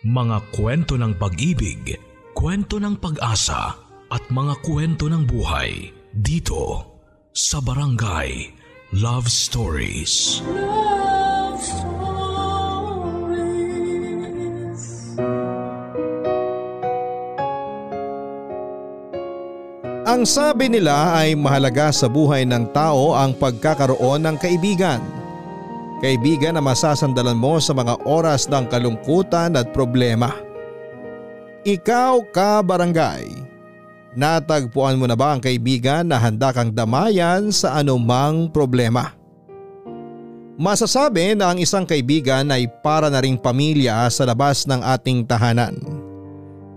Mga kwento ng pag-ibig, kwento ng pag-asa at mga kwento ng buhay dito sa Barangay Love Stories. Love Stories. Ang sabi nila ay mahalaga sa buhay ng tao ang pagkakaroon ng kaibigan. Kaibigan na masasandalan mo sa mga oras ng kalungkutan at problema. Ikaw ka barangay. Natagpuan mo na ba ang kaibigan na handa kang damayan sa anumang problema? Masasabi na ang isang kaibigan ay para na ring pamilya sa labas ng ating tahanan.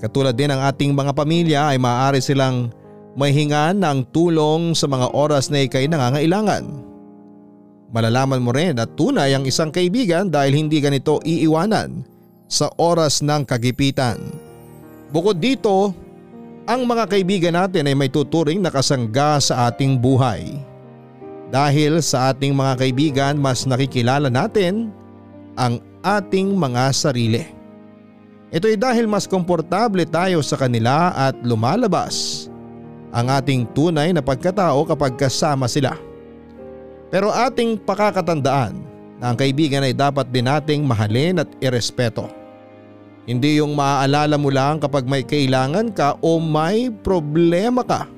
Katulad din ng ating mga pamilya ay maaari silang mahingan ng tulong sa mga oras na ikay nangangailangan. Malalaman mo rin at tunay ang isang kaibigan dahil hindi ganito iiwanan sa oras ng kagipitan. Bukod dito, ang mga kaibigan natin ay may tuturing na kasangga sa ating buhay. Dahil sa ating mga kaibigan mas nakikilala natin ang ating mga sarili. Ito ay dahil mas komportable tayo sa kanila at lumalabas ang ating tunay na pagkatao kapag kasama sila. Pero ating pakakatandaan na ang kaibigan ay dapat din nating mahalin at irespeto. Hindi yung maaalala mo lang kapag may kailangan ka o may problema ka.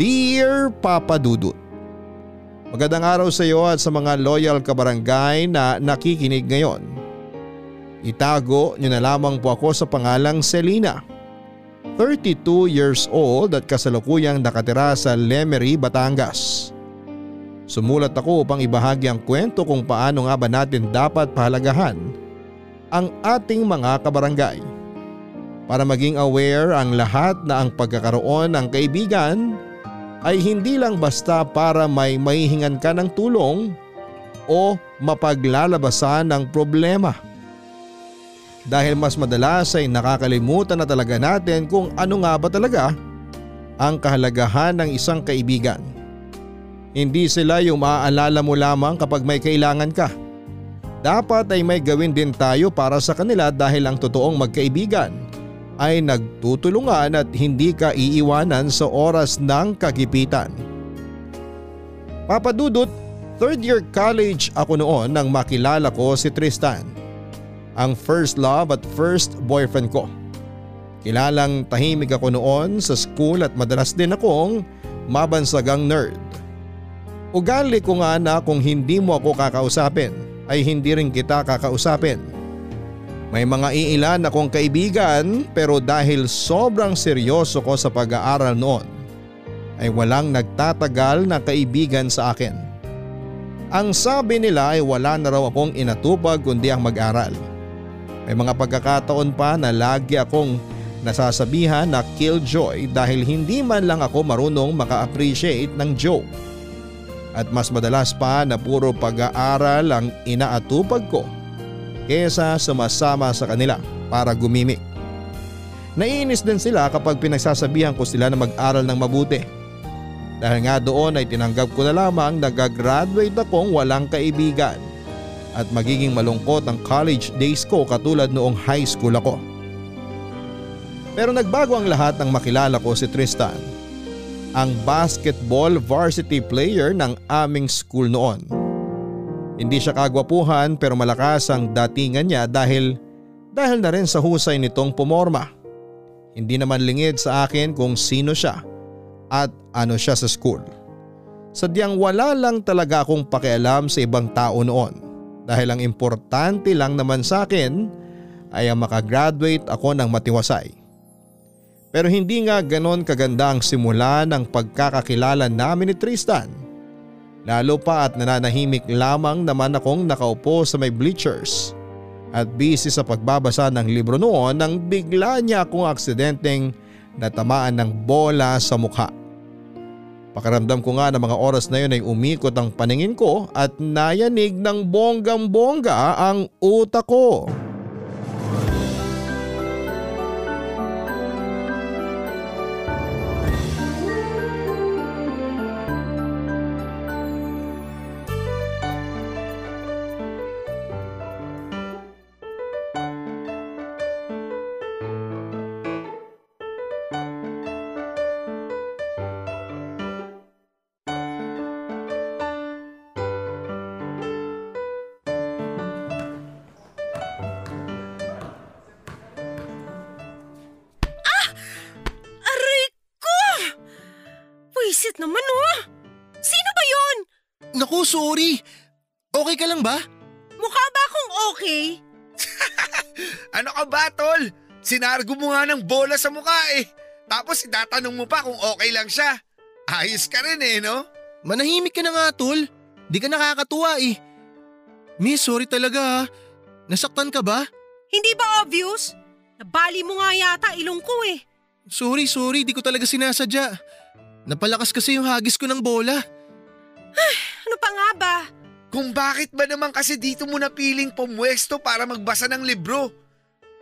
Dear Papa Dudut, Magandang araw sa iyo at sa mga loyal kabarangay na nakikinig ngayon. Itago niyo na lamang po ako sa pangalang Selina. 32 years old at kasalukuyang nakatira sa Lemery, Batangas. Sumulat ako upang ibahagi ang kwento kung paano nga ba natin dapat pahalagahan ang ating mga kabarangay. Para maging aware ang lahat na ang pagkakaroon ng kaibigan ay hindi lang basta para may maihingan ka ng tulong o mapaglalabasan ng problema. Dahil mas madalas ay nakakalimutan na talaga natin kung ano nga ba talaga ang kahalagahan ng isang kaibigan. Hindi sila yung maaalala mo lamang kapag may kailangan ka. Dapat ay may gawin din tayo para sa kanila dahil ang totoong magkaibigan ay nagtutulungan at hindi ka iiwanan sa oras ng kagipitan. Papadudot, third year college ako noon nang makilala ko si Tristan. Ang first love at first boyfriend ko. Kilalang tahimik ako noon sa school at madalas din akong mabansagang nerd. Ugali ko nga na kung hindi mo ako kakausapin ay hindi rin kita kakausapin. May mga iilan akong kaibigan pero dahil sobrang seryoso ko sa pag-aaral noon ay walang nagtatagal na kaibigan sa akin. Ang sabi nila ay wala na raw akong inatupag kundi ang mag-aral. May mga pagkakataon pa na lagi akong nasasabihan na killjoy dahil hindi man lang ako marunong maka-appreciate ng joke at mas madalas pa na puro pag-aaral ang inaatupag ko kesa sumasama sa kanila para gumimik. Naiinis din sila kapag pinagsasabihan ko sila na mag-aral ng mabuti. Dahil nga doon ay tinanggap ko na lamang na gagraduate akong walang kaibigan at magiging malungkot ang college days ko katulad noong high school ako. Pero nagbago ang lahat nang makilala ko si Tristan ang basketball varsity player ng aming school noon. Hindi siya kagwapuhan pero malakas ang datingan niya dahil dahil na rin sa husay nitong pumorma. Hindi naman lingid sa akin kung sino siya at ano siya sa school. Sadyang wala lang talaga akong pakialam sa ibang tao noon dahil ang importante lang naman sa akin ay ang makagraduate ako ng matiwasay. Pero hindi nga ganon kaganda ang simula ng pagkakakilala namin ni Tristan. Lalo pa at nananahimik lamang naman akong nakaupo sa may bleachers at busy sa pagbabasa ng libro noon nang bigla niya akong aksidenteng natamaan ng bola sa mukha. Pakaramdam ko nga na mga oras na yun ay umikot ang paningin ko at nayanig ng bonggang bongga ang utak ko. Sinargo mo nga ng bola sa mukha eh. Tapos itatanong mo pa kung okay lang siya. Ayos ka rin eh, no? Manahimik ka na nga, tol. Di ka nakakatuwa eh. Miss, sorry talaga ha. Nasaktan ka ba? Hindi ba obvious? Nabali mo nga yata ilong ko eh. Sorry, sorry. Di ko talaga sinasadya. Napalakas kasi yung hagis ko ng bola. Ano pa nga ba? Kung bakit ba naman kasi dito mo napiling pumwesto para magbasa ng libro?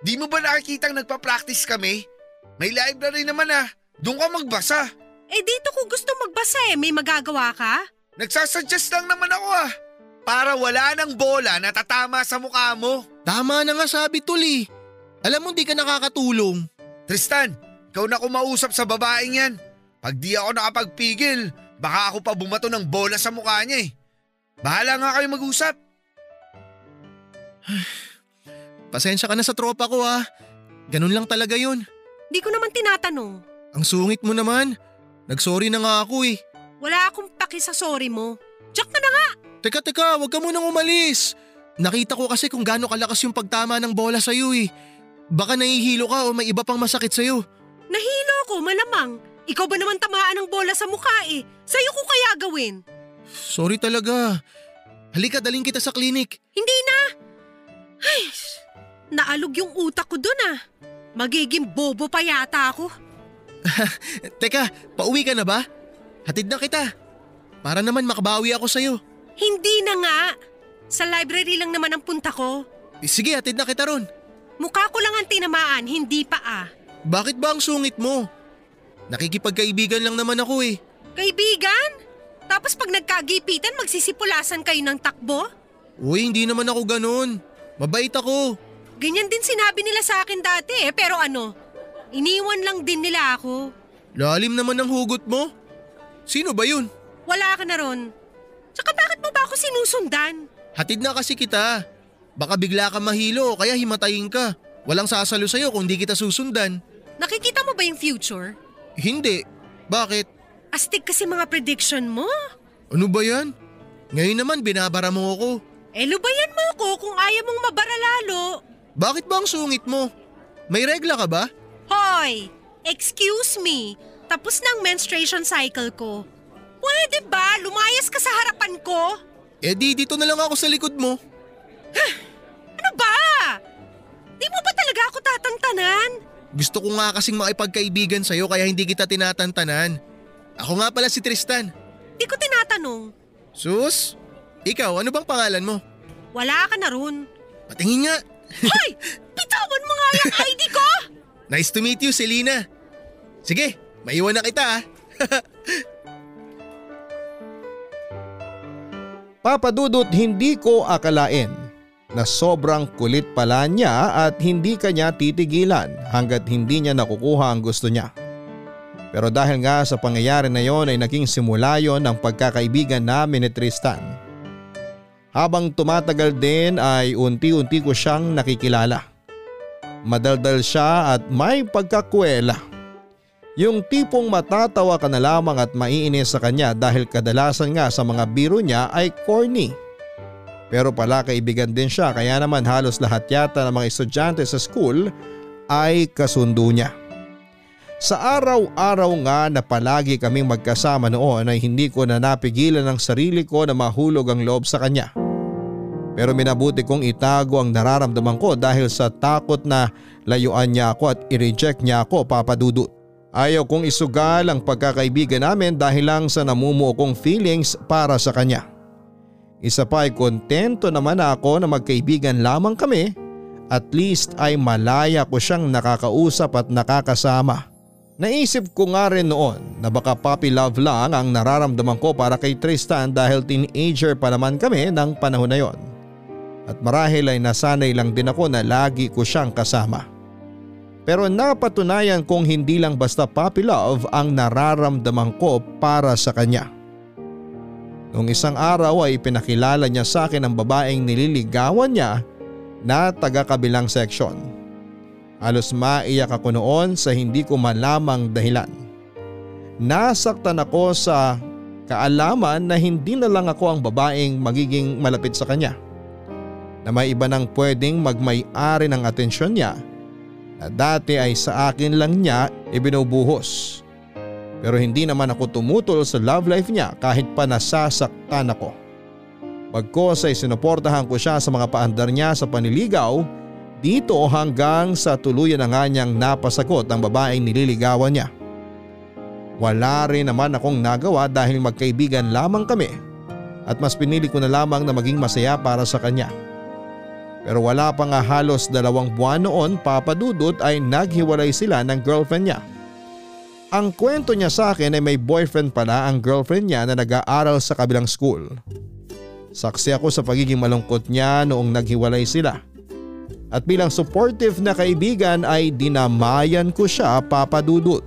Di mo ba nakikitang nagpa-practice kami? May library naman ah. Doon ka magbasa. Eh dito ko gusto magbasa eh. May magagawa ka? Nagsasuggest lang naman ako ah. Para wala ng bola na tatama sa mukha mo. Tama na nga sabi, tol eh. Alam mo, di ka nakakatulong. Tristan, ikaw na kumausap sa babaeng yan. Pag di ako nakapagpigil, baka ako pa bumato ng bola sa mukha niya eh. Bahala nga kayo mag-usap. Pasensya ka na sa tropa ko ha. Ganun lang talaga yun. Di ko naman tinatanong. Ang sungit mo naman. Nagsorry na nga ako eh. Wala akong paki sa sorry mo. Jack ka na nga! Teka teka, wag ka munang umalis. Nakita ko kasi kung gaano kalakas yung pagtama ng bola sa'yo eh. Baka nahihilo ka o may iba pang masakit sa'yo. Nahilo ko, malamang. Ikaw ba naman tamaan ng bola sa mukha eh? Sa'yo ko kaya gawin? Sorry talaga. Halika, daling kita sa klinik. Hindi na! Ay, naalog yung utak ko dun ah. Magiging bobo pa yata ako. Teka, pauwi ka na ba? Hatid na kita. Para naman makabawi ako sa'yo. Hindi na nga. Sa library lang naman ang punta ko. Eh, Sige, hatid na kita ron. Mukha ko lang ang tinamaan, hindi pa ah. Bakit ba ang sungit mo? Nakikipagkaibigan lang naman ako eh. Kaibigan? Tapos pag nagkagipitan, magsisipulasan kayo ng takbo? Uy, hindi naman ako ganun. Mabait ako. Ganyan din sinabi nila sa akin dati eh, pero ano, iniwan lang din nila ako. Lalim naman ng hugot mo. Sino ba yun? Wala ka na ron. Tsaka bakit mo ba ako sinusundan? Hatid na kasi kita. Baka bigla ka mahilo kaya himatayin ka. Walang sasalo sa'yo kung di kita susundan. Nakikita mo ba yung future? Hindi. Bakit? Astig kasi mga prediction mo. Ano ba yan? Ngayon naman binabara mo ako. Eh lubayan mo ako kung ayaw mong mabara lalo. Bakit ba ang sungit mo? May regla ka ba? Hoy! Excuse me. Tapos ng menstruation cycle ko. Pwede ba? Lumayas ka sa harapan ko? Eh di dito na lang ako sa likod mo. Ano ba? Di mo ba talaga ako tatantanan? Gusto ko nga kasing makipagkaibigan sa'yo kaya hindi kita tinatantanan. Ako nga pala si Tristan. Di ko tinatanong. Sus? Ikaw, ano bang pangalan mo? Wala ka na ron. Patingin nga. Hoy! Bitawan mo nga yung ID ko! Nice to meet you, Selena. Sige, maiwan na kita ah. Papadudot hindi ko akalain na sobrang kulit pala niya at hindi kanya titigilan hanggat hindi niya nakukuha ang gusto niya. Pero dahil nga sa pangyayari na yon ay naging simula yon ng pagkakaibigan namin ni Tristan. Habang tumatagal din ay unti-unti ko siyang nakikilala. Madaldal siya at may pagkakwela. Yung tipong matatawa ka na lamang at maiinis sa kanya dahil kadalasan nga sa mga biro niya ay corny. Pero pala kaibigan din siya kaya naman halos lahat yata ng mga estudyante sa school ay kasundo niya. Sa araw-araw nga na palagi kaming magkasama noon ay hindi ko na napigilan ang sarili ko na mahulog ang loob sa kanya. Pero minabuti kong itago ang nararamdaman ko dahil sa takot na layuan niya ako at i-reject niya ako papadudot. Ayaw kong isugal ang pagkakaibigan namin dahil lang sa namumuo kong feelings para sa kanya. Isa pa ay kontento naman ako na magkaibigan lamang kami at least ay malaya ko siyang nakakausap at nakakasama. Naisip ko nga rin noon na baka puppy love lang ang nararamdaman ko para kay Tristan dahil teenager pa naman kami ng panahon na yon. At marahil ay nasanay lang din ako na lagi ko siyang kasama. Pero napatunayan kong hindi lang basta puppy love ang nararamdaman ko para sa kanya. Noong isang araw ay pinakilala niya sa akin ang babaeng nililigawan niya na taga kabilang seksyon. Halos maiyak ako noon sa hindi ko malamang dahilan. Nasaktan ako sa kaalaman na hindi na lang ako ang babaeng magiging malapit sa kanya. Na may iba nang pwedeng magmay-ari ng atensyon niya na dati ay sa akin lang niya ibinubuhos. Pero hindi naman ako tumutol sa love life niya kahit pa nasasaktan ako. Pagkos ay sinuportahan ko siya sa mga paandar niya sa paniligaw dito hanggang sa tuluyan na nga niyang napasagot ang babaeng nililigawan niya. Wala rin naman akong nagawa dahil magkaibigan lamang kami at mas pinili ko na lamang na maging masaya para sa kanya. Pero wala pa nga halos dalawang buwan noon papadudot ay naghiwalay sila ng girlfriend niya. Ang kwento niya sa akin ay may boyfriend pala ang girlfriend niya na nag-aaral sa kabilang school. Saksi ako sa pagiging malungkot niya noong naghiwalay sila. At bilang supportive na kaibigan ay dinamayan ko siya papadudot.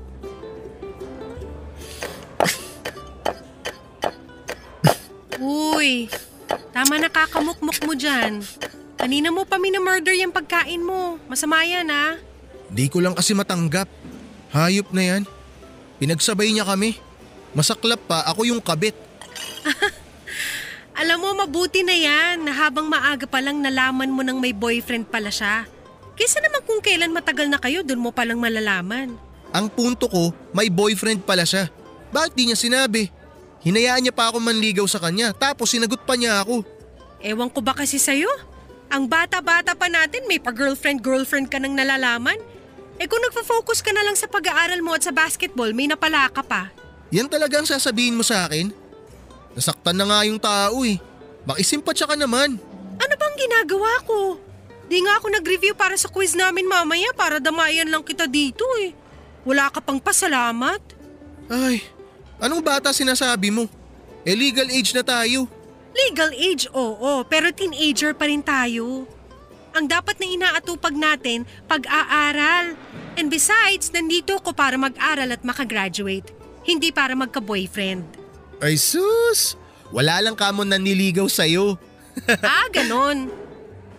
Uy, tama na kakamukmuk mo dyan. Kanina mo pa minamurder yung pagkain mo. Masama yan ha. Di ko lang kasi matanggap. Hayop na yan. Pinagsabay niya kami. Masaklap pa, ako yung kabit. Alam mo, mabuti na yan na habang maaga pa lang nalaman mo nang may boyfriend pala siya. Kaysa naman kung kailan matagal na kayo, dun mo palang malalaman. Ang punto ko, may boyfriend pala siya. Bakit di niya sinabi? Hinayaan niya pa ako manligaw sa kanya tapos sinagot pa niya ako. Ewan ko ba kasi sa'yo? Ang bata-bata pa natin, may pa-girlfriend-girlfriend ka nang nalalaman. Eh kung nagfo-focus ka na lang sa pag-aaral mo at sa basketball, may napala ka pa. Yan talaga ang sasabihin mo sa akin? Nasaktan na nga yung tao eh. Makisimpatsa ka naman. Ano bang ginagawa ko? Di nga ako nag-review para sa quiz namin mamaya para damayan lang kita dito eh. Wala ka pang pasalamat. Ay, anong bata sinasabi mo? Eh legal age na tayo. Legal age, oo, pero teenager pa rin tayo. Ang dapat na inaatupag natin, pag-aaral. And besides, nandito ko para mag-aral at makagraduate. Hindi para magka-boyfriend. Ay sus! Wala lang kamon naniligaw sa'yo. ah, ganon.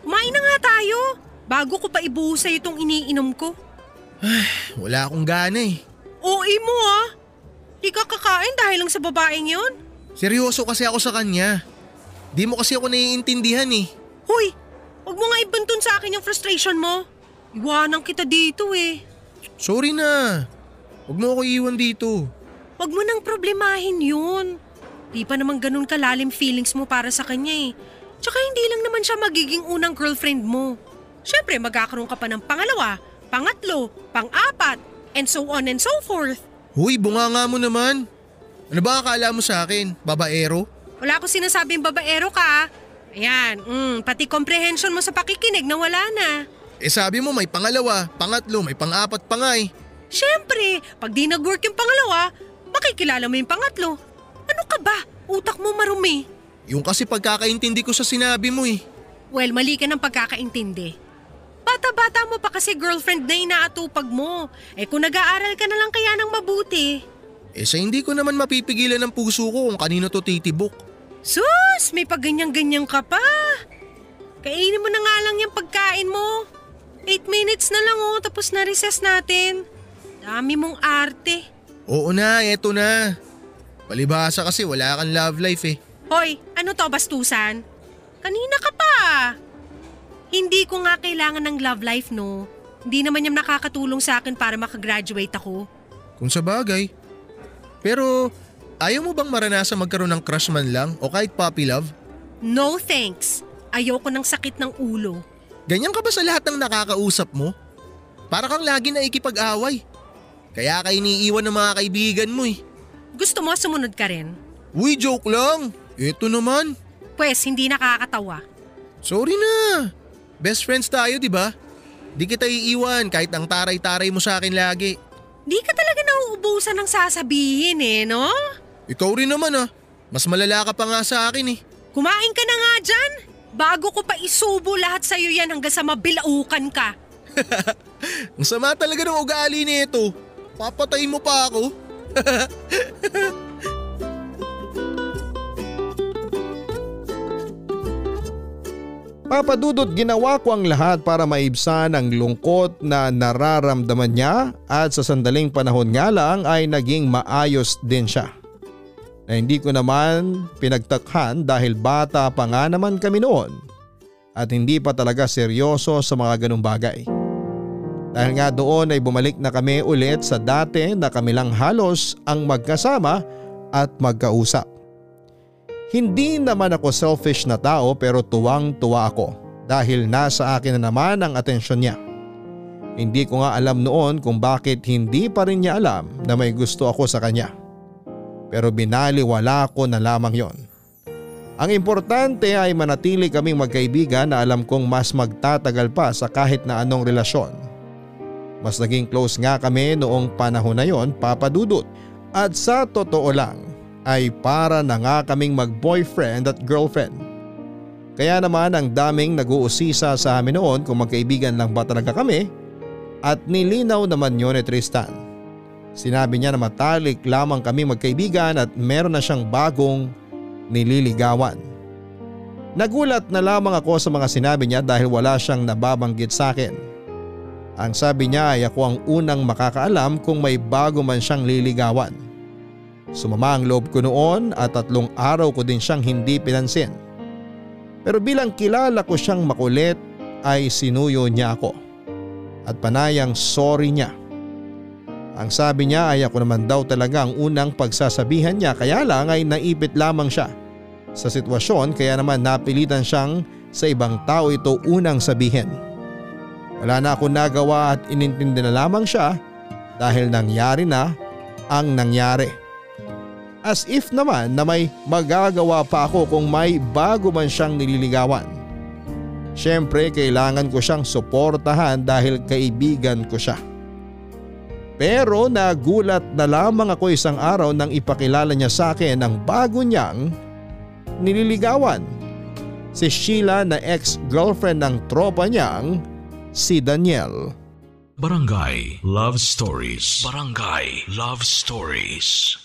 Kumain na nga tayo. Bago ko pa ibuhos sa'yo itong iniinom ko. Wala akong gana eh. OA mo ah. Di ka kakain dahil lang sa babaeng yon. Seryoso kasi ako sa kanya. Di mo kasi ako naiintindihan eh. Hoy, wag mo nga ibantun sa akin yung frustration mo. Iwanan kita dito eh. Sorry na. Huwag mo ako iwan dito. Wag mo nang problemahin yun. Di pa naman ganun kalalim feelings mo para sa kanya eh. Tsaka hindi lang naman siya magiging unang girlfriend mo. Siyempre magkakaroon ka pa ng pangalawa, pangatlo, pang-apat, and so on and so forth. Huy, bunganga mo naman. Ano ba akala mo sa akin? Babaero? Wala ko sinasabing babaero ka. Ayan, mm, pati comprehension mo sa pakikinig na wala na. Eh sabi mo may pangalawa, pangatlo, may pang-apat pa nga eh. Siyempre, pag di nag-work yung pangalawa, makikilala mo yung pangatlo. Ano ka ba? Utak mo marumi. Yung kasi pagkakaintindi ko sa sinabi mo eh. Well, mali ka ng pagkakaintindi. Bata-bata mo pa kasi girlfriend na inaatupag mo. Eh kung nag-aaral ka na lang kaya ng mabuti. Eh sa hindi ko naman mapipigilan ng puso ko kung kanino to titibok. Sus, may pagganyan-ganyan ka pa. Kainin mo na nga lang yung pagkain mo. Eight minutes na lang oh, tapos na recess natin. Dami mong arte. Oo na, eto na. Palibasa kasi wala kang love life eh. Hoy, ano to bastusan? Kanina ka pa. Hindi ko nga kailangan ng love life no. Hindi naman yung nakakatulong sa akin para makagraduate ako. Kung sa bagay. Pero ayaw mo bang maranasan magkaroon ng crush man lang o kahit puppy love? No thanks. Ayoko ng sakit ng ulo. Ganyan ka ba sa lahat ng nakakausap mo? Para kang lagi na ikipag-away. Kaya ka iniiwan ng mga kaibigan mo eh. Gusto mo sumunod ka rin? Uy, joke lang. Ito naman. Pwes, hindi nakakatawa. Sorry na. Best friends tayo, di ba? Di kita iiwan kahit ang taray-taray mo sa akin lagi. Di ka talaga nauubusan ng sasabihin eh, no? Ikaw rin naman ah. Mas malala ka pa nga sa akin eh. Kumain ka na nga dyan. Bago ko pa isubo lahat sa'yo yan hanggang sa mabilaukan ka. Ang sama talaga ng ugali nito. Papatay mo pa ako. Papadudot ginawa ko ang lahat para maibsan ang lungkot na nararamdaman niya at sa sandaling panahon nga lang ay naging maayos din siya. na hindi ko naman pinagtakhan dahil bata pa nga naman kami noon at hindi pa talaga seryoso sa mga ganong bagay. Dahil nga doon ay bumalik na kami ulit sa dati na kami lang halos ang magkasama at magkausap. Hindi naman ako selfish na tao pero tuwang tuwa ako dahil nasa akin na naman ang atensyon niya. Hindi ko nga alam noon kung bakit hindi pa rin niya alam na may gusto ako sa kanya. Pero binaliwala ko na lamang yon. Ang importante ay manatili kaming magkaibigan na alam kong mas magtatagal pa sa kahit na anong relasyon. Mas naging close nga kami noong panahon na yon papadudot at sa totoo lang ay para na nga kaming mag-boyfriend at girlfriend. Kaya naman ang daming nag-uusisa sa amin noon kung magkaibigan lang ba talaga kami at nilinaw naman yon ni Tristan. Sinabi niya na matalik lamang kami magkaibigan at meron na siyang bagong nililigawan. Nagulat na lamang ako sa mga sinabi niya dahil wala siyang nababanggit sa akin. Ang sabi niya ay ako ang unang makakaalam kung may bago man siyang liligawan. Sumama ang loob ko noon at tatlong araw ko din siyang hindi pinansin. Pero bilang kilala ko siyang makulit ay sinuyo niya ako. At panayang sorry niya. Ang sabi niya ay ako naman daw talaga ang unang pagsasabihan niya kaya lang ay naipit lamang siya. Sa sitwasyon kaya naman napilitan siyang sa ibang tao ito unang sabihin. Wala na ako nagawa at inintindi na lamang siya dahil nangyari na ang nangyari. As if naman na may magagawa pa ako kung may bago man siyang nililigawan. Siyempre kailangan ko siyang suportahan dahil kaibigan ko siya. Pero nagulat na lamang ako isang araw nang ipakilala niya sa akin ang bago niyang nililigawan. Si Sheila na ex-girlfriend ng tropa niyang si Daniel. Barangay Love Stories. Barangay Love Stories.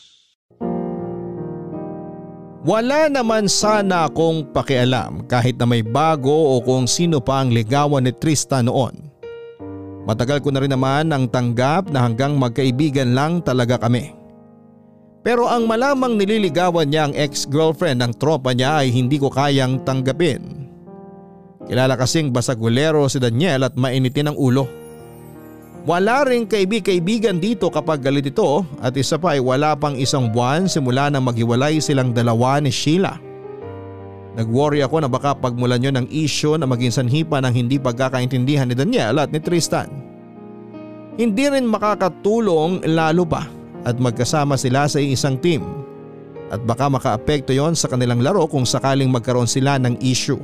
Wala naman sana akong pakialam kahit na may bago o kung sino pa ang ligawan ni Tristan noon. Matagal ko na rin naman ang tanggap na hanggang magkaibigan lang talaga kami. Pero ang malamang nililigawan niya ang ex-girlfriend ng tropa niya ay hindi ko kayang tanggapin. Kilala kasing basagulero si Daniel at mainitin ang ulo. Wala rin kaibig-kaibigan dito kapag galit ito at isa pa ay wala pang isang buwan simula nang maghiwalay silang dalawa ni Sheila. Nag-worry ako na baka pagmulan yun ng issue na maging sanhipa ng hindi pagkakaintindihan ni Daniel at ni Tristan. Hindi rin makakatulong lalo pa at magkasama sila sa isang team at baka makaapekto yon sa kanilang laro kung sakaling magkaroon sila ng issue.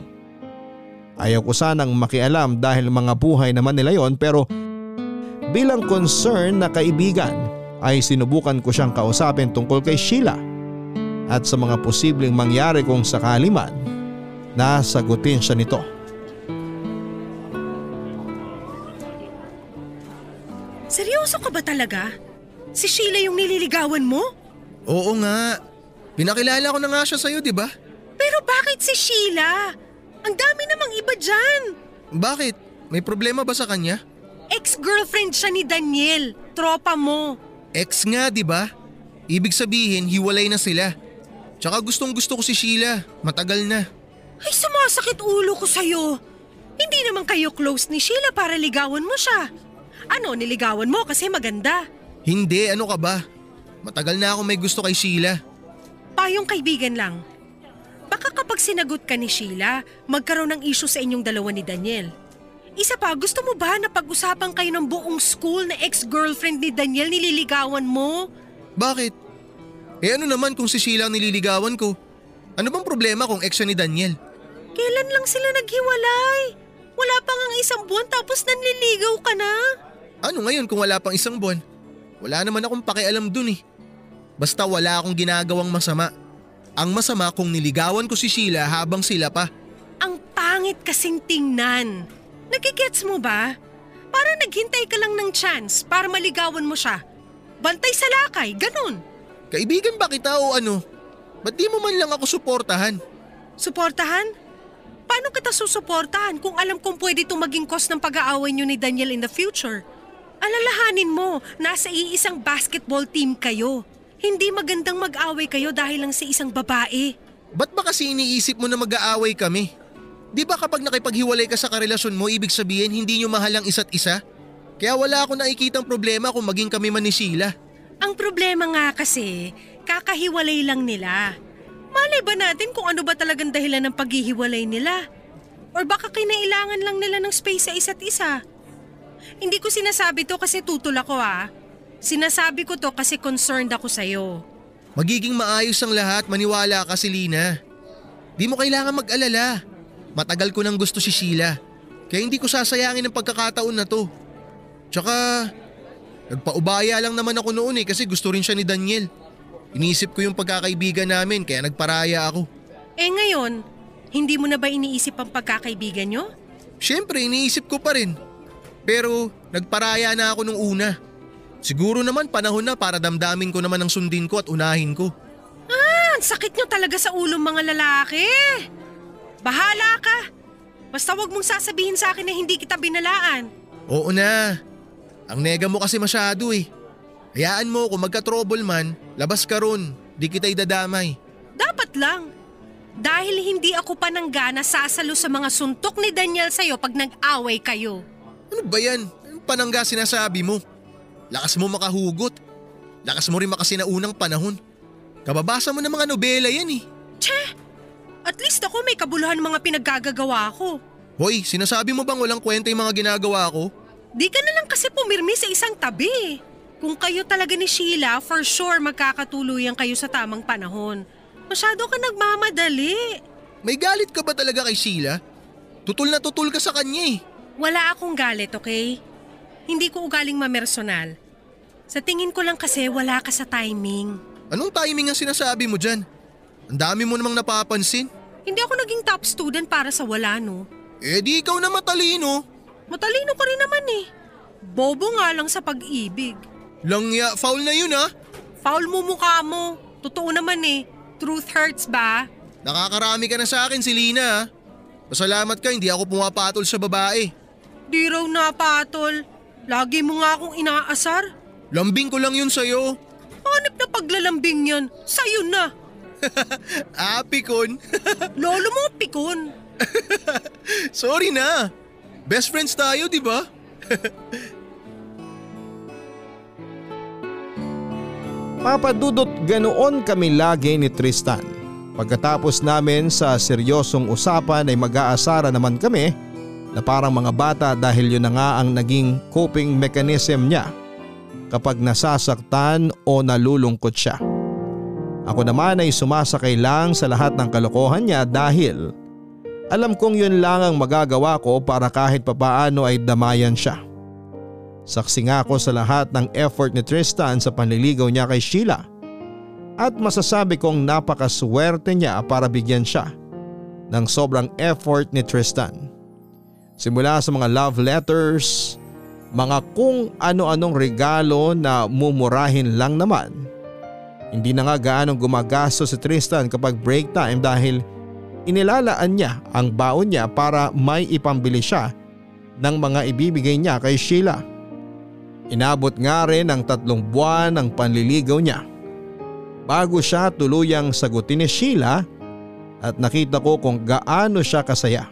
Ayaw ko sanang makialam dahil mga buhay naman nila yon pero bilang concern na kaibigan ay sinubukan ko siyang kausapin tungkol kay Sheila at sa mga posibleng mangyari kung sakali man na sagutin siya nito. Seryoso ka ba talaga? Si Sheila yung nililigawan mo? Oo nga. Pinakilala ko na nga siya sa'yo, di ba? Pero bakit si Sheila? Ang dami namang iba dyan. Bakit? May problema ba sa kanya? Ex-girlfriend siya ni Daniel, tropa mo. Ex nga, di ba? Ibig sabihin, hiwalay na sila. Tsaka gustong gusto ko si Sheila. Matagal na. Ay sumasakit ulo ko sa'yo. Hindi naman kayo close ni Sheila para ligawan mo siya. Ano, niligawan mo kasi maganda. Hindi, ano ka ba? Matagal na ako may gusto kay Sheila. Payong kaibigan lang. Baka kapag sinagot ka ni Sheila, magkaroon ng issue sa inyong dalawa ni Daniel. Isa pa, gusto mo ba na pag-usapan kayo ng buong school na ex-girlfriend ni Daniel nililigawan mo? Bakit? Eh ano naman kung si Sheila ang nililigawan ko? Ano bang problema kung ex ni Daniel? Kailan lang sila naghiwalay? Wala pa nga isang buwan tapos nanliligaw ka na? Ano ngayon kung wala pang isang buwan? Wala naman akong pakialam dun eh. Basta wala akong ginagawang masama. Ang masama kung niligawan ko si Sheila habang sila pa. Ang pangit kasing tingnan. Nagigets mo ba? Para naghintay ka lang ng chance para maligawan mo siya. Bantay sa lakay, ganun. Kaibigan ba kita o ano? Ba't di mo man lang ako suportahan? Suportahan? Paano kita susuportahan kung alam kong pwede itong maging cause ng pag-aaway niyo ni Daniel in the future? Alalahanin mo, nasa iisang basketball team kayo. Hindi magandang mag-away kayo dahil lang sa isang babae. Ba't ba kasi iniisip mo na mag-aaway kami? Di ba kapag nakipaghiwalay ka sa karelasyon mo, ibig sabihin hindi nyo mahal ang isa't isa? Kaya wala akong nakikitang problema kung maging kami man ni Sheila. Ang problema nga kasi, kakahiwalay lang nila. Malay ba natin kung ano ba talagang dahilan ng paghihiwalay nila? Or baka kinailangan lang nila ng space sa isa't isa? Hindi ko sinasabi to kasi tutol ako ah. Sinasabi ko to kasi concerned ako sa'yo. Magiging maayos ang lahat, maniwala ka Selena. Di mo kailangan mag-alala. Matagal ko nang gusto si Sheila. Kaya hindi ko sasayangin ang pagkakataon na to. Tsaka, nagpaubaya lang naman ako noon eh kasi gusto rin siya ni Daniel. Iniisip ko yung pagkakaibigan namin kaya nagparaya ako. Eh ngayon, hindi mo na ba iniisip ang pagkakaibigan nyo? Siyempre, iniisip ko pa rin. Pero nagparaya na ako nung una. Siguro naman panahon na para damdamin ko naman ang sundin ko at unahin ko. Ah, sakit nyo talaga sa ulo mga lalaki. Bahala ka. Basta wag mong sasabihin sa akin na hindi kita binalaan. Oo na. Ang nega mo kasi masyado eh. Hayaan mo kung magka-trouble man, labas ka ron. Di kita idadamay. Dapat lang. Dahil hindi ako pananggana sasalo sa mga suntok ni Daniel sa'yo pag nag-away kayo. Ano ba yan? Anong panangga sinasabi mo? Lakas mo makahugot. Lakas mo rin makasinaunang panahon. Kababasa mo ng mga nobela yan eh. Tche! At least ako may kabuluhan mga pinaggagawa ko. Hoy, sinasabi mo bang walang kwenta yung mga ginagawa ko? Di ka na lang kasi pumirmi sa isang tabi. Kung kayo talaga ni Sheila, for sure magkakatuluyan kayo sa tamang panahon. Masyado ka nagmamadali. May galit ka ba talaga kay Sheila? Tutul na tutul ka sa kanya eh. Wala akong galit, okay? Hindi ko ugaling mamersonal. Sa tingin ko lang kasi wala ka sa timing. Anong timing ang sinasabi mo dyan? Ang dami mo namang napapansin. Hindi ako naging top student para sa wala, no? Eh di ikaw na matalino. Matalino ka rin naman eh. Bobo nga lang sa pag-ibig. Langya, foul na yun ah. Foul mo mukha mo. Totoo naman eh. Truth hurts ba? Nakakarami ka na sa akin, Selena ah. Pasalamat ka, hindi ako pumapatol sa babae. Di raw napatol. Lagi mo nga akong inaasar. Lambing ko lang yun sa'yo. Hanip na paglalambing yan. Sa'yo na. Ah, pikon. Lolo mo, pikon. Sorry na. Best friends tayo, di ba? Papadudot ganoon kami lagi ni Tristan. Pagkatapos namin sa seryosong usapan ay mag-aasara naman kami na parang mga bata dahil yun na nga ang naging coping mechanism niya kapag nasasaktan o nalulungkot siya. Ako naman ay sumasakay lang sa lahat ng kalokohan niya dahil alam kong yun lang ang magagawa ko para kahit papaano ay damayan siya. Saksi nga ako sa lahat ng effort ni Tristan sa panliligaw niya kay Sheila. At masasabi kong napakaswerte niya para bigyan siya ng sobrang effort ni Tristan. Simula sa mga love letters, mga kung ano-anong regalo na mumurahin lang naman. Hindi na nga gaanong gumagasto si Tristan kapag break time dahil inilalaan niya ang baon niya para may ipambili siya ng mga ibibigay niya kay Sheila. Inabot nga rin ang tatlong buwan ng panliligaw niya. Bago siya tuluyang sagutin ni Sheila at nakita ko kung gaano siya kasaya.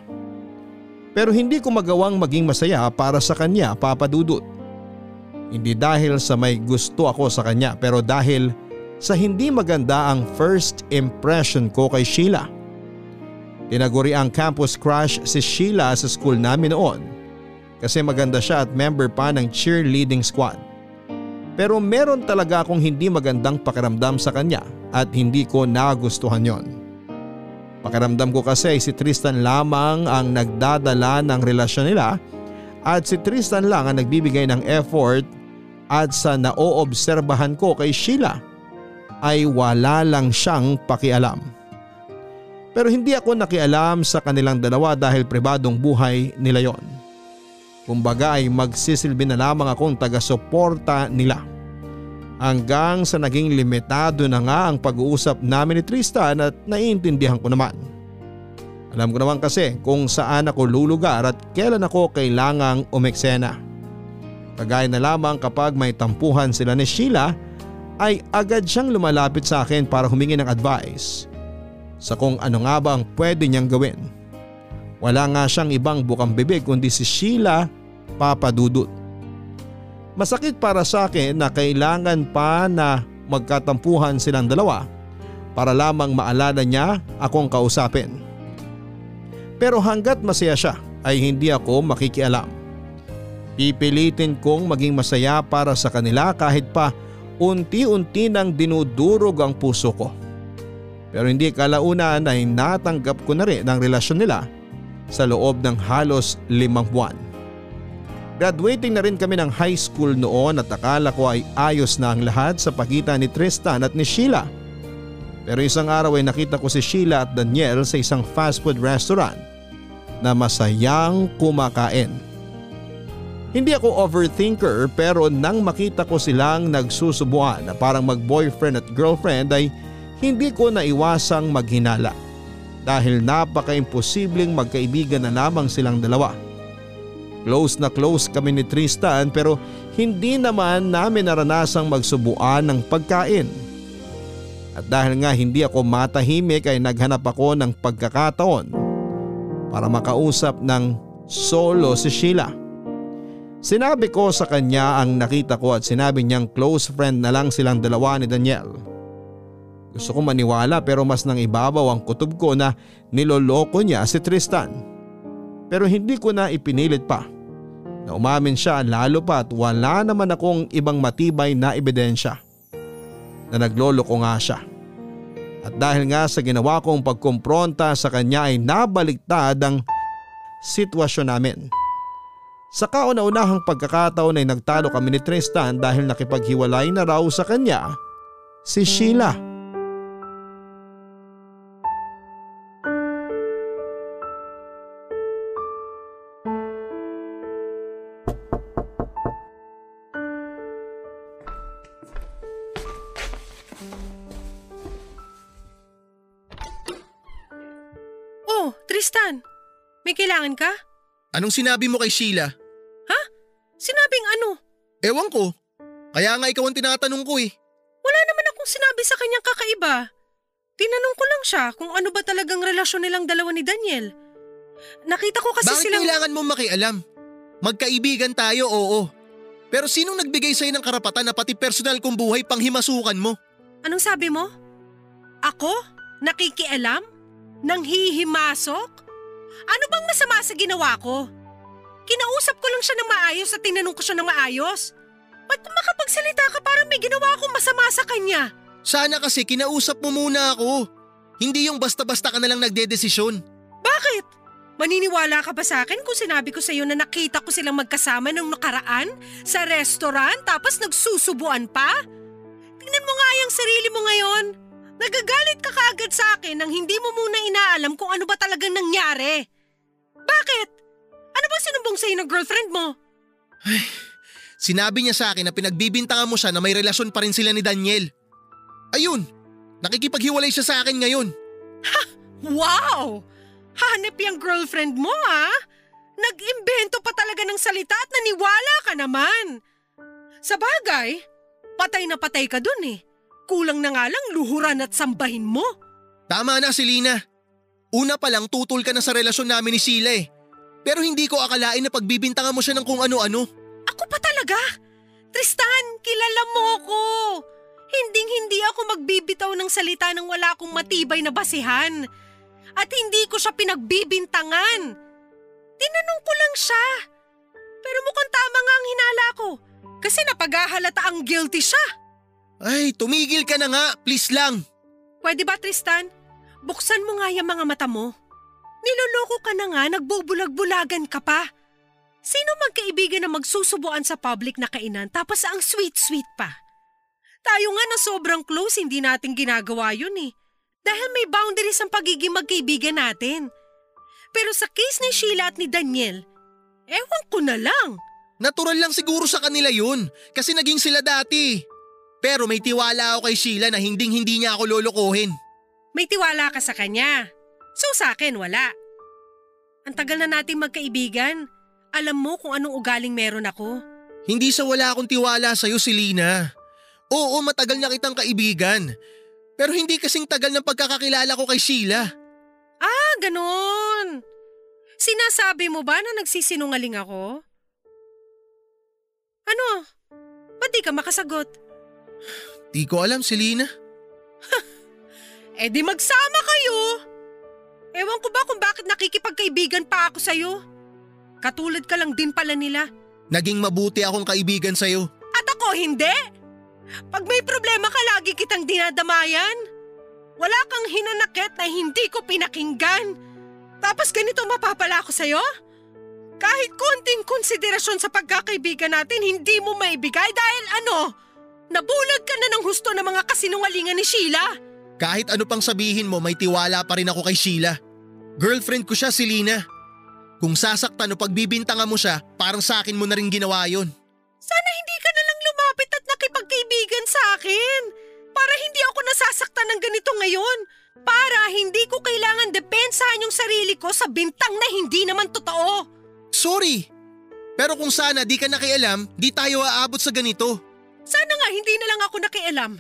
Pero hindi ko magawang maging masaya para sa kanya papadudot. Hindi dahil sa may gusto ako sa kanya pero dahil sa hindi maganda ang first impression ko kay Sheila. Tinaguri ang campus crush si Sheila sa school namin noon kasi maganda siya at member pa ng cheerleading squad. Pero meron talaga akong hindi magandang pakiramdam sa kanya at hindi ko nagustuhan yon. Pakiramdam ko kasi si Tristan lamang ang nagdadala ng relasyon nila at si Tristan lang ang nagbibigay ng effort at sa naoobserbahan ko kay Sheila ay wala lang siyang pakialam. Pero hindi ako nakialam sa kanilang dalawa dahil pribadong buhay nila yon. Kumbaga ay magsisilbi na lamang akong taga-suporta nila. Hanggang sa naging limitado na nga ang pag-uusap namin ni Tristan at naiintindihan ko naman. Alam ko naman kasi kung saan ako lulugar at kailan ako kailangang umeksena. Kagaya na lamang kapag may tampuhan sila ni Sheila ay agad siyang lumalapit sa akin para humingi ng advice sa kung ano nga ba ang pwede niyang gawin. Wala nga siyang ibang bukang bibig kundi si Sheila Papadudut. Masakit para sa akin na kailangan pa na magkatampuhan silang dalawa para lamang maalala niya akong kausapin. Pero hanggat masaya siya ay hindi ako makikialam. Pipilitin kong maging masaya para sa kanila kahit pa unti-unti nang dinudurog ang puso ko. Pero hindi kalaunan ay natanggap ko na rin ang relasyon nila sa loob ng halos limang buwan. Graduating na rin kami ng high school noon at akala ko ay ayos na ang lahat sa pagitan ni Tristan at ni Sheila. Pero isang araw ay nakita ko si Sheila at Daniel sa isang fast food restaurant na masayang kumakain. Hindi ako overthinker pero nang makita ko silang nagsusubuan na parang mag-boyfriend at girlfriend ay hindi ko naiwasang maghinala dahil napaka-imposibleng magkaibigan na lamang silang dalawa. Close na close kami ni Tristan pero hindi naman namin naranasang magsubuan ng pagkain. At dahil nga hindi ako matahimik ay naghanap ako ng pagkakataon para makausap ng solo si Sheila. Sinabi ko sa kanya ang nakita ko at sinabi niyang close friend na lang silang dalawa ni Daniel. Gusto ko maniwala pero mas nang ibabaw ang kutob ko na niloloko niya si Tristan. Pero hindi ko na ipinilit pa. Na umamin siya lalo pa at wala naman akong ibang matibay na ebidensya. Na nagloloko nga siya. At dahil nga sa ginawa kong pagkumpronta sa kanya ay nabaliktad ang sitwasyon namin. Sa kauna-unahang pagkakataon ay nagtalo kami ni Tristan dahil nakipaghiwalay na raw sa kanya si Sheila. Oh, Tristan. May kailangan ka? Anong sinabi mo kay Sheila? Sinabing ano? Ewan ko. Kaya nga ikaw ang tinatanong ko eh. Wala naman akong sinabi sa kanyang kakaiba. Tinanong ko lang siya kung ano ba talagang relasyon nilang dalawa ni Daniel. Nakita ko kasi Bakit silang… kailangan mo makialam? Magkaibigan tayo, oo. Pero sinong nagbigay sa'yo ng karapatan na pati personal kong buhay pang himasukan mo? Anong sabi mo? Ako? Nakikialam? Nang hihimasok? Ano bang masama sa ginawa ko? Kinausap ko lang siya ng maayos at tinanong ko siya ng maayos. Ba't makapagsalita ka parang may ginawa akong masama sa kanya? Sana kasi kinausap mo muna ako. Hindi yung basta-basta ka nalang nagdedesisyon. Bakit? Maniniwala ka ba sa akin kung sinabi ko sa iyo na nakita ko silang magkasama nung nakaraan sa restaurant tapos nagsusubuan pa? Tingnan mo nga yung sarili mo ngayon. Nagagalit ka kaagad sa akin nang hindi mo muna inaalam kung ano ba talagang nangyari. Bakit? Ano ba sinumbong sa'yo ng girlfriend mo? Sinabi niya sa akin na pinagbibintangan mo siya na may relasyon pa rin sila ni Daniel. Ayun, nakikipaghiwalay siya sa akin ngayon. Wow! Hanep yung girlfriend mo ha? Nag-imbento pa talaga ng salita at naniwala ka naman. Sa bagay, patay na patay ka dun eh. Kulang na nga lang luhuran at sambahin mo. Tama na, Selena. Una pa lang tutol ka na sa relasyon namin ni Sheila eh. Pero hindi ko akalain na pagbibintangan mo siya ng kung ano-ano. Ako pa talaga? Tristan, kilala mo ko. Hinding-hindi ako magbibitaw ng salita nang wala akong matibay na basihan. At hindi ko siya pinagbibintangan. Tinanong ko lang siya. Pero mukhang tama nga ang hinala ko. Kasi napaghahalata ang guilty siya. Ay, tumigil ka na nga, please lang. Pwede ba Tristan? Buksan mo nga yung mga mata mo. Niloloko ka na nga, nagbubulag-bulagan ka pa. Sino magkaibigan na magsusubuan sa public na kainan tapos ang sweet-sweet pa? Tayo nga na sobrang close, hindi natin ginagawa yun eh. Dahil may boundaries ang pagiging magkaibigan natin. Pero sa case ni Sheila at ni Daniel, ewan ko na lang. Natural lang siguro sa kanila yun kasi naging sila dati. Pero may tiwala ako kay Sheila na hinding hindi niya ako lolokohin. May tiwala ka sa kanya. So sa akin, wala. Ang tagal na nating magkaibigan. Alam mo kung anong ugaling meron ako. Hindi sa wala akong tiwala sa'yo, Selena. Oo, matagal na kitang kaibigan. Pero hindi kasing tagal ng pagkakakilala ko kay Sheila. Ah, ganon. Sinasabi mo ba na nagsisinungaling ako? Ano? Ba't di ka makasagot? Di ko alam, Selena. Eh di magsama kayo. Ewan ko ba kung bakit nakikipagkaibigan pa ako sa'yo? Katulad ka lang din pala nila. Naging mabuti akong kaibigan sa'yo. At ako hindi. Pag may problema ka, lagi kitang dinadamayan. Wala kang hinanakit na hindi ko pinakinggan. Tapos ganito mapapala ako sa'yo? Kahit konting konsiderasyon sa pagkakaibigan natin, hindi mo maibigay dahil ano? Nabulag ka na ng husto ng mga kasinungalingan ni Sheila. Kahit ano pang sabihin mo, may tiwala pa rin ako kay Sheila. Girlfriend ko siya, Selena. Kung sasaktan o pagbibintangan mo siya, parang sa akin mo na rin ginawa yon. Sana hindi ka na lang lumapit at nakipagkaibigan sa akin. Para hindi ako nasasaktan ng ganito ngayon. Para hindi ko kailangan depensahan yung sarili ko sa bintang na hindi naman totoo. Sorry! Pero kung sana di ka nakialam, di tayo aabot sa ganito. Sana nga hindi na lang ako nakialam.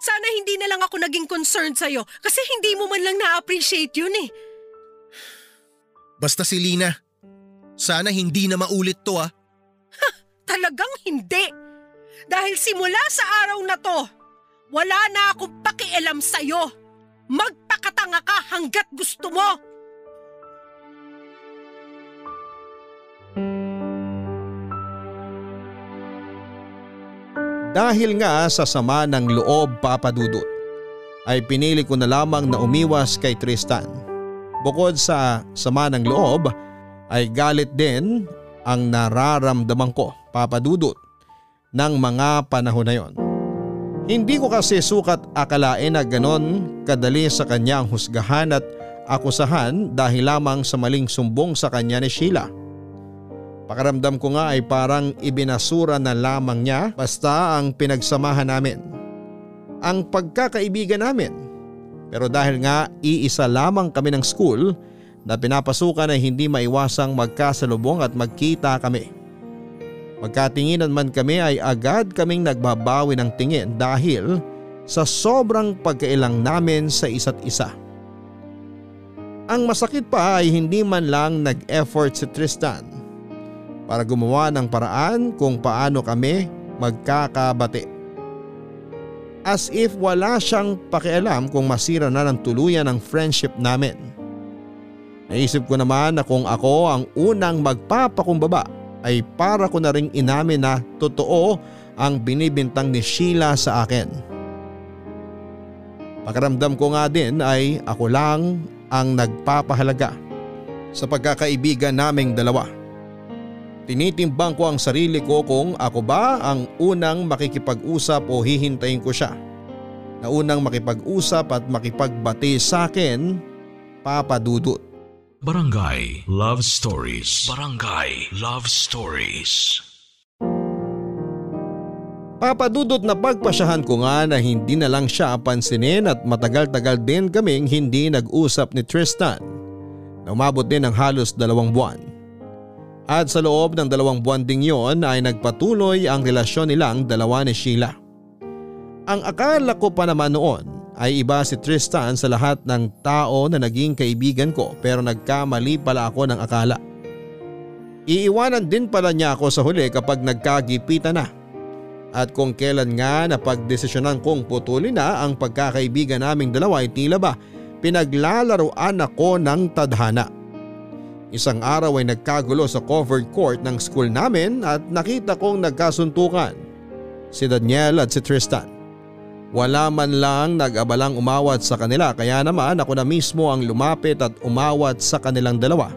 Sana hindi na lang ako naging concerned sa'yo kasi hindi mo man lang na-appreciate yun eh. Basta si Lina, sana hindi na maulit to ah. Talagang hindi. Dahil simula sa araw na to, wala na akong pakialam sa'yo. Magpakatanga ka hanggat gusto mo. Dahil nga sa sama ng loob papadudot ay pinili ko na lamang na umiwas kay Tristan. Bukod sa sama ng loob ay galit din ang nararamdaman ko papadudot ng mga panahon na yon. Hindi ko kasi sukat akalain na ganon kadali sa kanya ang husgahan at akusahan dahil lamang sa maling sumbong sa kanya ni Sheila. Pakaramdam ko nga ay parang ibinasura na lamang niya basta ang pinagsamahan namin. Ang pagkakaibigan namin. Pero dahil nga iisa lamang kami ng school na pinapasukan ay hindi maiwasang magkasalubong at magkita kami. Magkatinginan man kami ay agad kaming nagbabawi ng tingin dahil sa sobrang pagkailang namin sa isa't isa. Ang masakit pa ay hindi man lang nag-effort si Tristan para gumawa ng paraan kung paano kami magkakabati. As if wala siyang pakialam kung masira na ng tuluyan ang friendship namin. Naisip ko naman na kung ako ang unang magpapakumbaba ay para ko na ring inamin na totoo ang binibintang ni Sheila sa akin. Pakiramdam ko nga din ay ako lang ang nagpapahalaga sa pagkakaibigan naming dalawa. Tinitimbang ko ang sarili ko kung ako ba ang unang makikipag-usap o hihintayin ko siya. Na unang makipag-usap at makipagbati sa akin, Papa Dudut. Barangay Love Stories. Barangay Love Stories. Papadudot na pagpasyahan ko nga na hindi na lang siya pansinin at matagal-tagal din kaming hindi nag-usap ni Tristan na umabot din ng halos dalawang buwan. At sa loob ng dalawang buwan ding yon ay nagpatuloy ang relasyon nilang dalawa ni Sheila. Ang akala ko pa naman noon ay iba si Tristan sa lahat ng tao na naging kaibigan ko pero nagkamali pala ako ng akala. Iiwanan din pala niya ako sa huli kapag nagkagipitan na. At kung kailan nga napagdesisyonan kong putulin na ang pagkakaibigan naming dalawa ay tila ba pinaglalaroan ako ng tadhana. Isang araw ay nagkagulo sa covered court ng school namin at nakita kong nagkasuntukan. Si Daniel at si Tristan. Wala man lang nag-abalang umawat sa kanila kaya naman ako na mismo ang lumapit at umawat sa kanilang dalawa.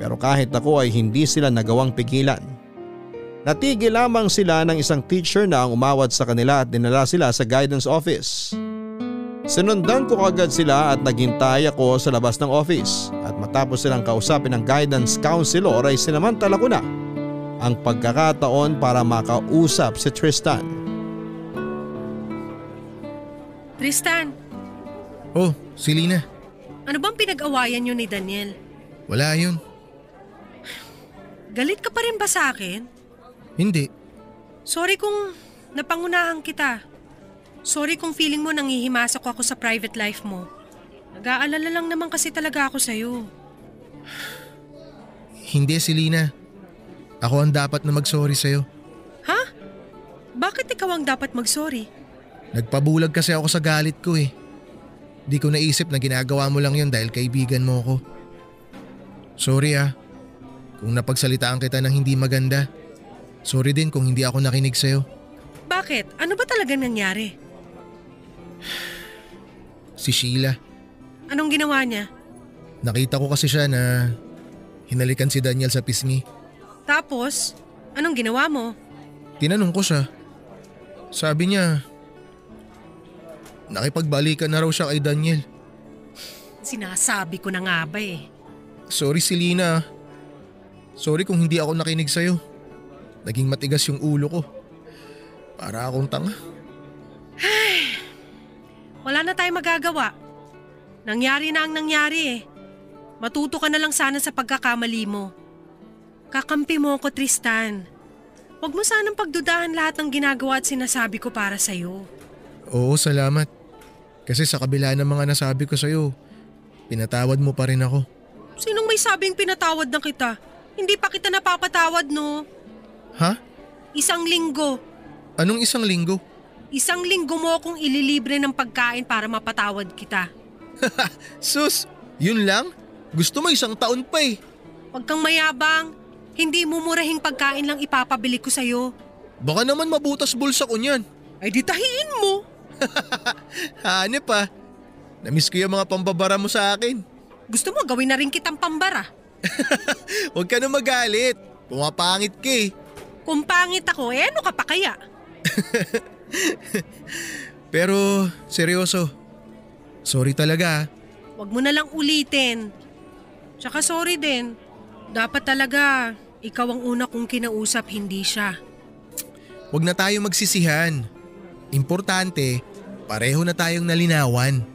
Pero kahit ako ay hindi sila nagawang pigilan. Natigil lamang sila ng isang teacher na ang umawat sa kanila at dinala sila sa guidance office. Sinundan ko agad sila at naghintay ako sa labas ng office at matapos silang kausapin ng guidance counselor ay sinamantala ko na ang pagkakataon para makausap si Tristan. Tristan, Oh, si Lina. ano bang pinag-awayan niyo ni Daniel? Wala yun. Galit ka pa rin ba sa akin? Hindi. Sorry kung napangunahan kita. Sorry kung feeling mo nangihimasok ako sa private life mo. Nag-aalala lang naman kasi talaga ako sa'yo. Hindi, Selena. Ako ang dapat na mag-sorry sa'yo. Ha? Bakit ikaw ang dapat mag-sorry? Nagpabulag kasi ako sa galit ko eh. Di ko naisip na ginagawa mo lang yun dahil kaibigan mo ako. Sorry ah. Kung napagsalitaan kita ng hindi maganda. Sorry din kung hindi ako nakinig sa'yo. Bakit? Ano ba talaga nangyari? Si Sheila. Anong ginawa niya? Nakita ko kasi siya na hinalikan si Daniel sa pisngi. Tapos, anong ginawa mo? Tinanong ko siya. Sabi niya, nakipagbalikan na raw siya kay Daniel. Sinasabi ko na nga ba eh. Sorry Selena. Sorry kung hindi ako nakinig sa'yo. Naging matigas yung ulo ko. Para akong tanga. Wala na tayong magagawa. Nangyari na ang nangyari eh. Matuto ka na lang sana sa pagkakamali mo. Kakampi mo ako, Tristan. Huwag mo sanang pagdudahan lahat ng ginagawa at sinasabi ko para sa'yo. Oo, salamat. Kasi sa kabila ng mga nasabi ko sa'yo, pinatawad mo pa rin ako. Sinong may sabing pinatawad na kita? Hindi pa kita napapatawad, no? Ha? Isang linggo. Anong isang linggo? Isang linggo mo akong ililibre ng pagkain para mapatawad kita. Sus, yun lang? Gusto mo isang taon pa eh. Huwag kang mayabang. Hindi mumurahing pagkain lang ipapabili ko sa'yo. Baka naman mabutas bulsa ko niyan. Ay di tahiin mo. Hanep pa. Namiss ko yung mga pambabara mo sa akin. Gusto mo gawin na rin kitang pambara. Huwag ka na magalit. Pumapangit ka eh. Kung pangit ako, eh ano ka pa kaya? Pero seryoso, sorry talaga. ah. Huwag mo na lang ulitin. Tsaka sorry din. Dapat talaga, ikaw ang una kong kinausap, hindi siya. Huwag na tayo magsisihan. Importante, pareho na tayong nalinawan.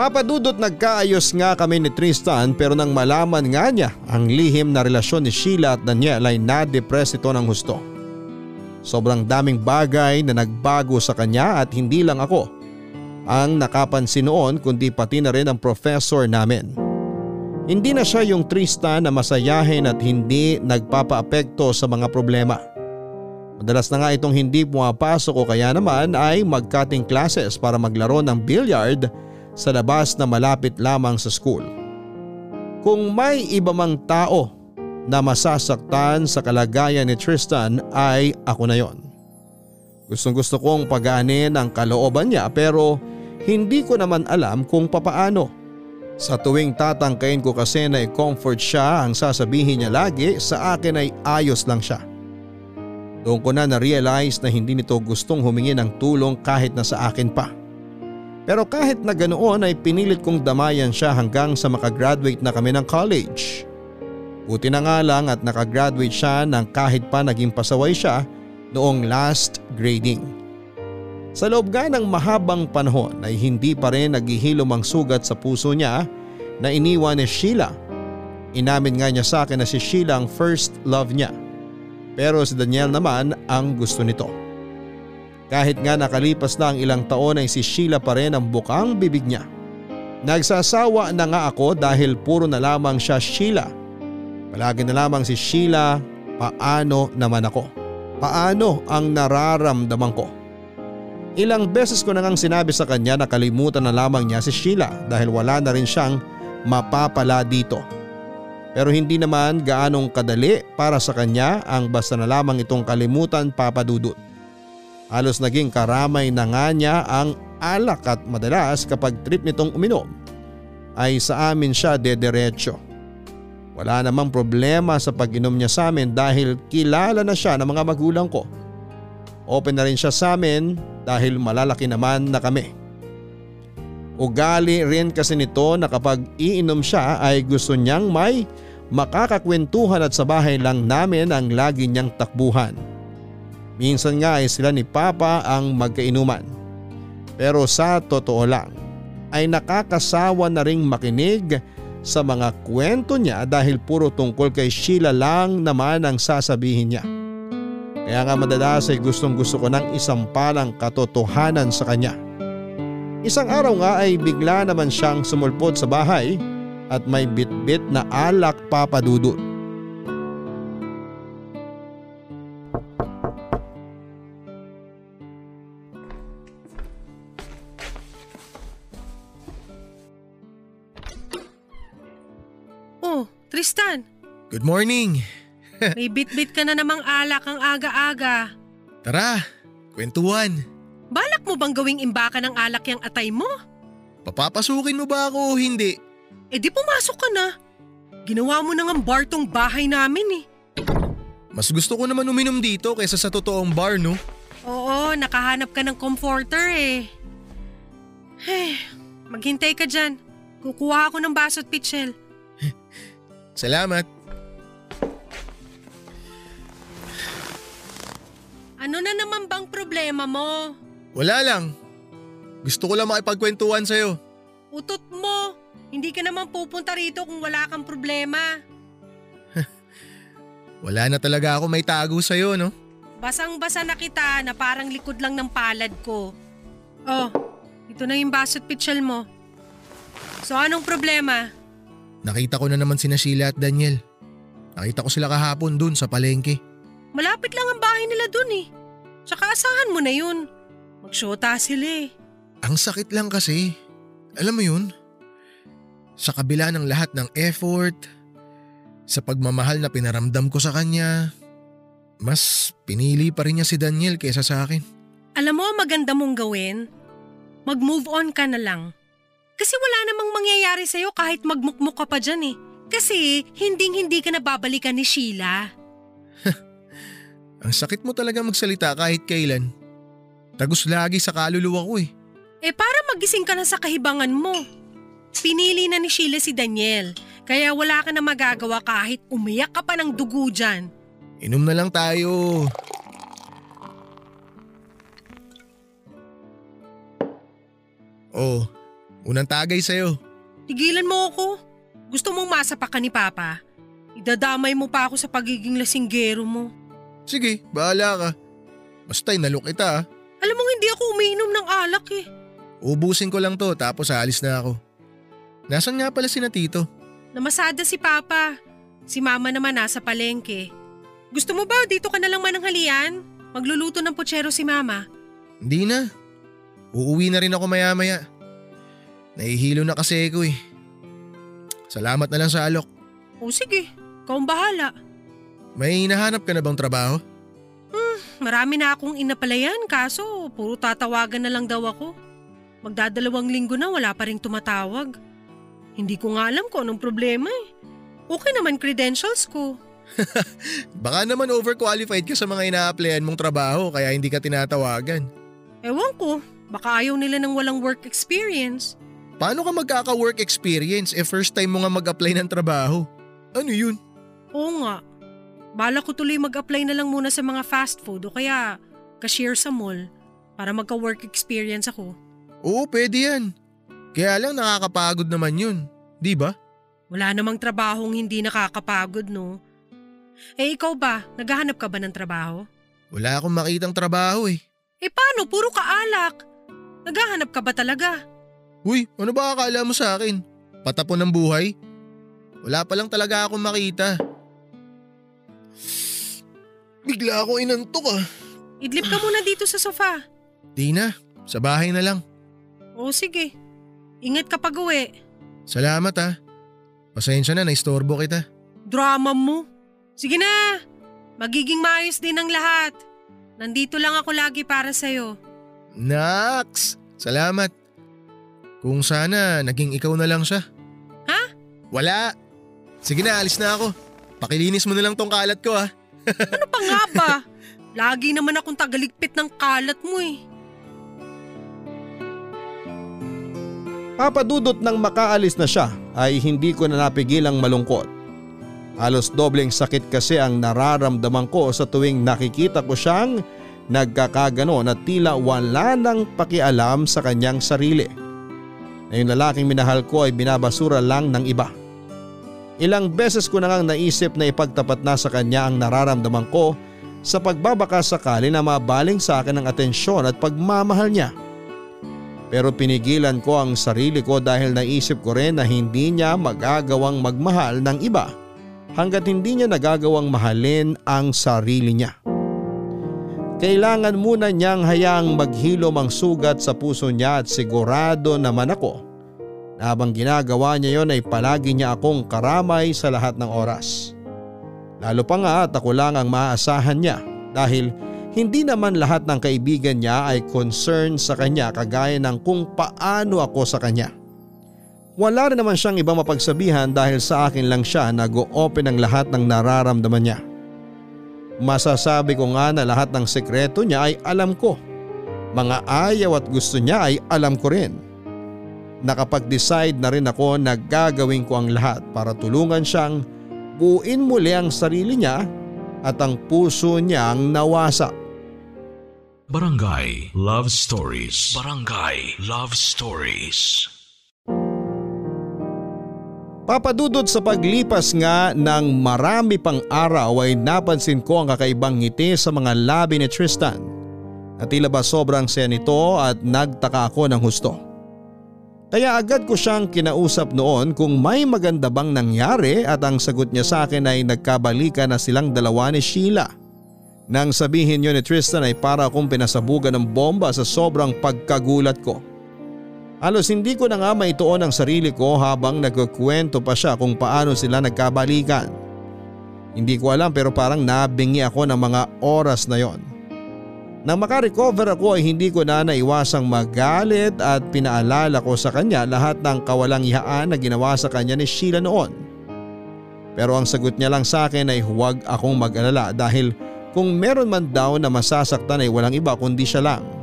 Papadudot nagkaayos nga kami ni Tristan pero nang malaman nga niya ang lihim na relasyon ni Sheila at Daniel ay na-depress ito ng husto. Sobrang daming bagay na nagbago sa kanya at hindi lang ako ang nakapansin noon kundi pati na rin ang professor namin. Hindi na siya yung Tristan na masayahin at hindi nagpapaapekto sa mga problema. Madalas na nga itong hindi pumapasok o kaya naman ay mag-cutting classes para maglaro ng billiard sa labas na malapit lamang sa school. Kung may iba mang tao na masasaktan sa kalagayan ni Tristan ay ako na yon. Gustong gusto kong pagaanin ang kalooban niya pero hindi ko naman alam kung papaano. Sa tuwing tatangkain ko kasi na i-comfort siya ang sasabihin niya lagi sa akin ay ayos lang siya. Doon ko na na-realize na hindi nito gustong humingi ng tulong kahit na sa akin pa. Pero kahit na ganoon ay pinilit kong damayan siya hanggang sa makagraduate na kami ng college. Buti na nga lang at nakagraduate siya nang kahit pa naging pasaway siya noong last grading. Sa loob nga ng mahabang panahon ay hindi pa rin naghihilom ang sugat sa puso niya na iniwan ni Sheila. Inamin nga niya sa akin na si Sheila ang first love niya. Pero si Daniel naman ang gusto nito. Kahit nga nakalipas na ang ilang taon ay si Sheila pa rin ang bukang bibig niya. Nagsasawa na nga ako dahil puro na lamang siya Sheila. Palagi na lamang si Sheila, paano naman ako? Paano ang nararamdaman ko? Ilang beses ko na ngang sinabi sa kanya na kalimutan na lamang niya si Sheila dahil wala na rin siyang mapapala dito. Pero hindi naman gaanong kadali para sa kanya ang basta na lamang itong kalimutan papadudot. Halos naging karamay na nga niya ang alak at madalas kapag trip nitong uminom ay sa amin siya dederecho. Wala namang problema sa pag-inom niya sa amin dahil kilala na siya ng mga magulang ko. Open na rin siya sa amin dahil malalaki naman na kami. Ugali rin kasi nito na kapag iinom siya ay gusto niyang may makakakwentuhan at sa bahay lang namin ang lagi niyang takbuhan. Minsan nga ay sila ni Papa ang magkainuman. Pero sa totoo lang ay nakakasawa na ring makinig sa mga kwento niya dahil puro tungkol kay Sheila lang naman ang sasabihin niya. Kaya nga madalas ay gustong gusto ko ng isang palang katotohanan sa kanya. Isang araw nga ay bigla naman siyang sumulpot sa bahay at may bitbit na alak papadudot. Tristan, Good morning. may bit-bit ka na namang alak ang aga-aga. Tara, kwentuhan. Balak mo bang gawing imbaka ng alak yung atay mo? Papapasukin mo ba ako o hindi? Eh di pumasok ka na. Ginawa mo na ng bar tong bahay namin eh. Mas gusto ko naman uminom dito kaysa sa totoong bar no? Oo, nakahanap ka ng comforter eh. Hey, maghintay ka dyan. Kukuha ako ng baso at pitchel. Salamat. Ano na naman bang problema mo? Wala lang. Gusto ko lang makipagkwentuhan sa'yo. Utot mo. Hindi ka naman pupunta rito kung wala kang problema. Wala na talaga ako may tago sa'yo no? Basang-basa na kita na parang likod lang ng palad ko. Oh, ito na yung baso at pitchel mo. So anong problema? Nakita ko na naman sina Sheila at Daniel. Nakita ko sila kahapon dun sa palengke. Malapit lang ang bahay nila dun eh. Tsaka asahan mo na yun. Magsyota sila eh. Ang sakit lang kasi. Alam mo yun? Sa kabila ng lahat ng effort, sa pagmamahal na pinaramdam ko sa kanya, mas pinili pa rin niya si Daniel kaysa sa akin. Alam mo, maganda mong gawin. Mag-move on ka na lang. Kasi wala namang mangyayari sa'yo kahit magmukmuk ka pa dyan eh. Kasi hinding-hindi ka na babalikan ni Sheila. Ang sakit mo talaga magsalita kahit kailan. Tagus lagi sa kaluluwa ko eh. Eh para magising ka na sa kahibangan mo. Pinili na ni Sheila si Daniel. Kaya wala ka na magagawa kahit umiyak ka pa ng dugo dyan. Inom na lang tayo. Oh, unang tagay sa'yo. Tigilan mo ako. Gusto mong masapa ka ni Papa. Idadamay mo pa ako sa pagiging lasinggero mo. Sige, bahala ka. Basta inalok kita ah. Alam mo hindi ako umiinom ng alak eh. Ubusin ko lang to tapos aalis na ako. Nasaan nga pala si na Tito? Namasada si Papa. Si Mama naman nasa palengke. Gusto mo ba dito ka na lang mananghalian? Magluluto ng putsero si Mama. Hindi na. Uuwi na rin ako maya maya. Nahihilo na kasi ako eh. Salamat na lang sa alok. O sige, ikaw ang bahala. May hinahanap ka na bang trabaho? Marami na akong inapalayan kaso puro tatawagan na lang daw ako. Magdadalawang linggo na wala pa rin tumatawag. Hindi ko nga alam kung anong problema eh. Okay naman credentials ko. Baka naman overqualified ka sa mga ina-applyan mong trabaho kaya hindi ka tinatawagan. Ewan ko, baka ayaw nila ng walang work experience. Paano ka magkaka-work experience eh first time mo nga mag-apply ng trabaho? Ano yun? Oo nga. Bala ko tuloy mag-apply na lang muna sa mga fast food o kaya cashier sa mall para magka-work experience ako. Oo, pwede yan. Kaya lang nakakapagod naman yun. Di ba? Wala namang trabahong hindi nakakapagod no. Eh ikaw ba, naghahanap ka ba ng trabaho? Wala akong makitang trabaho eh. Eh paano, puro kaalak. Naghahanap ka ba talaga? Uy, ano ba akala mo sa akin? Patapon ng buhay? Wala pa lang talaga akong makita. Bigla ako inantok ah. Idlip ka muna dito sa sofa. Di na, sa bahay na lang. O sige, ingat ka pag uwi. Salamat ah. Pasensya na, naistorbo kita. Drama mo. Sige na, magiging maayos din ang lahat. Nandito lang ako lagi para sa'yo. Nax! Salamat. Kung sana, naging ikaw na lang siya. Ha? Wala. Sige na, alis na ako. Pakilinis mo na lang tong kalat ko ah. Ano pa nga ba? Lagi naman akong tagaligpit ng kalat mo eh. Papadudot nang makaalis na siya ay hindi ko na napigilang malungkot. Halos dobleng sakit kasi ang nararamdaman ko sa tuwing nakikita ko siyang nagkakagano na tila wala nang pakialam sa kanyang sarili. Na yung lalaking minahal ko ay binabasura lang ng iba. Ilang beses ko na ngang naisip na ipagtapat na sa kanya ang nararamdaman ko sa pagbabaka sakali na mabaling sa akin ang atensyon at pagmamahal niya. Pero pinigilan ko ang sarili ko dahil naisip ko rin na hindi niya magagawang magmahal ng iba hanggat hindi niya nagagawang mahalin ang sarili niya. Kailangan muna niyang hayaang maghilom ang sugat sa puso niya at sigurado naman ako na habang ginagawa niya yon ay palagi niya akong karamay sa lahat ng oras. Lalo pa nga at ako lang ang maaasahan niya dahil hindi naman lahat ng kaibigan niya ay concern sa kanya kagaya ng kung paano ako sa kanya. Wala rin naman siyang ibang mapagsabihan dahil sa akin lang siya nag-o-open ang lahat ng nararamdaman niya. Masasabi ko nga na lahat ng sekreto niya ay alam ko. Mga ayaw at gusto niya ay alam ko rin. Nakapag-decide na rin ako na gagawin ko ang lahat para tulungan siyang buuin muli ang sarili niya at ang puso niyang nawasa. Barangay Love Stories. Barangay Love Stories. Papadudod sa paglipas nga ng marami pang araw ay napansin ko ang kakaibang ngiti sa mga labi ni Tristan. At tila ba sobrang saya nito at nagtaka ako ng husto. Kaya agad ko siyang kinausap noon kung may maganda bang nangyari at ang sagot niya sa akin ay nagkabalikan na silang dalawa ni Sheila. Nang sabihin niyo ni Tristan ay para akong pinasabugan ng bomba sa sobrang pagkagulat ko. Halos hindi ko na nga maituon ang sarili ko habang nagkukwento pa siya kung paano sila nagkabalikan. Hindi ko alam pero parang nabingi ako ng mga oras na yon. Nang makarecover ako ay hindi ko na naiwasang magalit at pinaalala ko sa kanya lahat ng kawalang ihaan na ginawa sa kanya ni Sheila noon. Pero ang sagot niya lang sa akin ay huwag akong mag-alala dahil kung meron man daw na masasaktan ay walang iba kundi siya lang.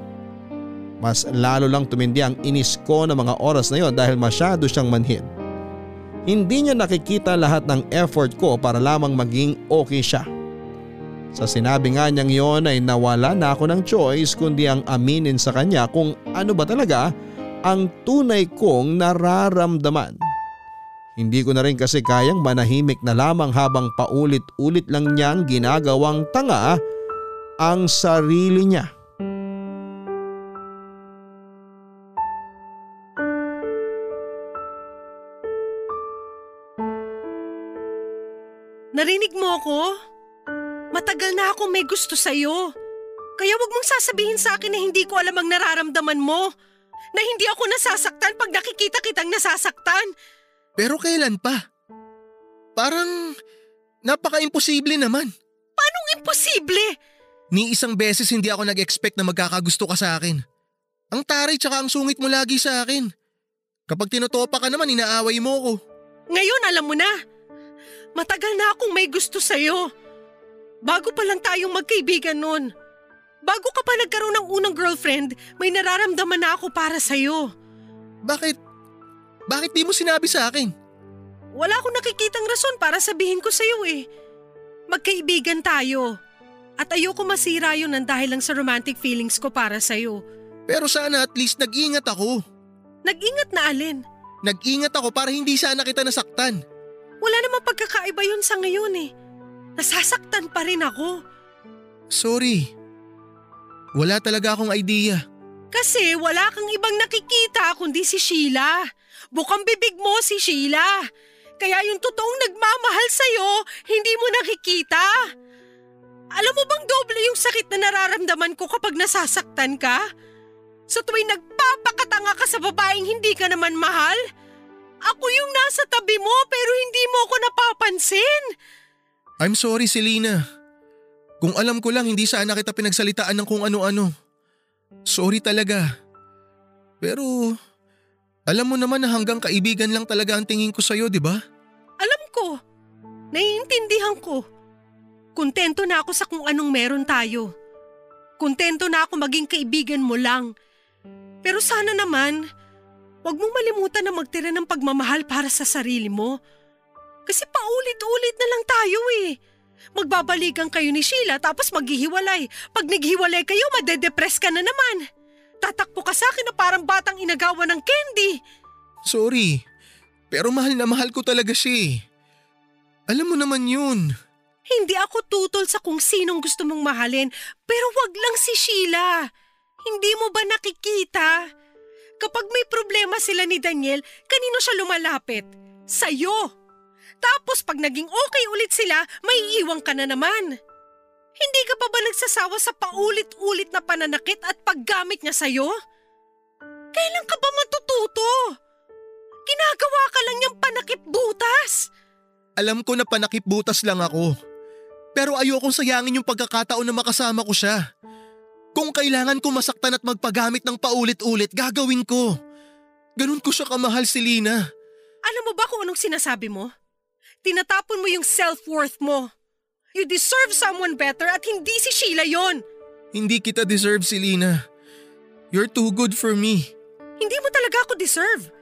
Mas lalo lang tumindi ang inis ko ng mga oras na yon dahil masyado siyang manhid. Hindi niya nakikita lahat ng effort ko para lamang maging okay siya. Sa sinabi nga niyang yon ay nawala na ako ng choice kundi ang aminin sa kanya kung ano ba talaga ang tunay kong nararamdaman. Hindi ko na rin kasi kayang manahimik na lamang habang paulit-ulit lang niyang ginagawang tanga ang sarili niya. Narinig mo ako? Matagal na akong may gusto sa'yo. Kaya wag mong sasabihin sa akin na hindi ko alam ang nararamdaman mo. Na hindi ako nasasaktan pag nakikita kitang nasasaktan. Pero kailan pa? Parang napaka-imposible naman. Paano imposible? Ni isang beses hindi ako nag-expect na magkakagusto ka sa akin. Ang taray tsaka ang sungit mo lagi sa akin. Kapag tinutopa ka naman, inaaway mo ko. Ngayon alam mo na. Matagal na akong may gusto sa'yo. Bago pa lang tayong magkaibigan noon. Bago ka pa nagkaroon ng unang girlfriend, may nararamdaman na ako para sa'yo. Bakit? Bakit di mo sinabi sa akin? Wala akong nakikitang rason para sabihin ko sa'yo eh. Magkaibigan tayo. At ayoko masira yun ng dahil lang sa romantic feelings ko para sa'yo. Pero sana at least nag-ingat ako. Nag-ingat na alin. Nag-ingat ako para hindi sana kita nasaktan. Wala namang pagkakaiba yun sa ngayon eh. Nasasaktan pa rin ako. Sorry. Wala talaga akong idea. Kasi wala kang ibang nakikita kundi si Sheila. Bukang bibig mo si Sheila. Kaya yung totoong nagmamahal sa'yo, hindi mo nakikita. Alam mo bang doble yung sakit na nararamdaman ko kapag nasasaktan ka? Sa tuwing nagpapakatanga ka sa babaeng hindi ka naman mahal? Ako yung nasa tabi mo pero hindi mo ako napapansin. I'm sorry, Selena. Kung alam ko lang, hindi sana kita pinagsalitaan ng kung ano-ano. Sorry talaga. Pero, alam mo naman na hanggang kaibigan lang talaga ang tingin ko sa'yo, di ba? Alam ko. Naiintindihan ko. Kontento na ako sa kung anong meron tayo. Kontento na ako maging kaibigan mo lang. Pero sana naman, Huwag mong malimutan na magtira ng pagmamahal para sa sarili mo. Kasi paulit-ulit na lang tayo eh. Magbabalikan kayo ni Sheila tapos maghihiwalay. Pag naghiwalay kayo, madedepress ka na naman. Tatakpo ka sa akin na parang batang inagawa ng candy. Sorry, pero mahal na mahal ko talaga siya eh. Alam mo naman yun. Hindi ako tutol sa kung sinong gusto mong mahalin, pero wag lang si Sheila. Hindi mo ba nakikita? Kapag may problema sila ni Daniel, kanino siya lumalapit? Sa'yo. Tapos pag naging okay ulit sila, may iwang ka na naman. Hindi ka pa ba nagsasawa sa paulit-ulit na pananakit at paggamit niya sa'yo? Kailan ka ba matututo? Ginagawa ka lang niyang panakip butas. Alam ko na panakip butas lang ako. Pero ayokong sayangin yung pagkakataon na makasama ko siya. Kung kailangan ko masaktan at magpagamit ng paulit-ulit, gagawin ko. Ganun ko siya kamahal si Lina. Alam mo ba kung anong sinasabi mo? Tinatapon mo yung self-worth mo. You deserve someone better at hindi si Sheila yon. Hindi kita deserve si Lina. You're too good for me. Hindi mo talaga ako deserve.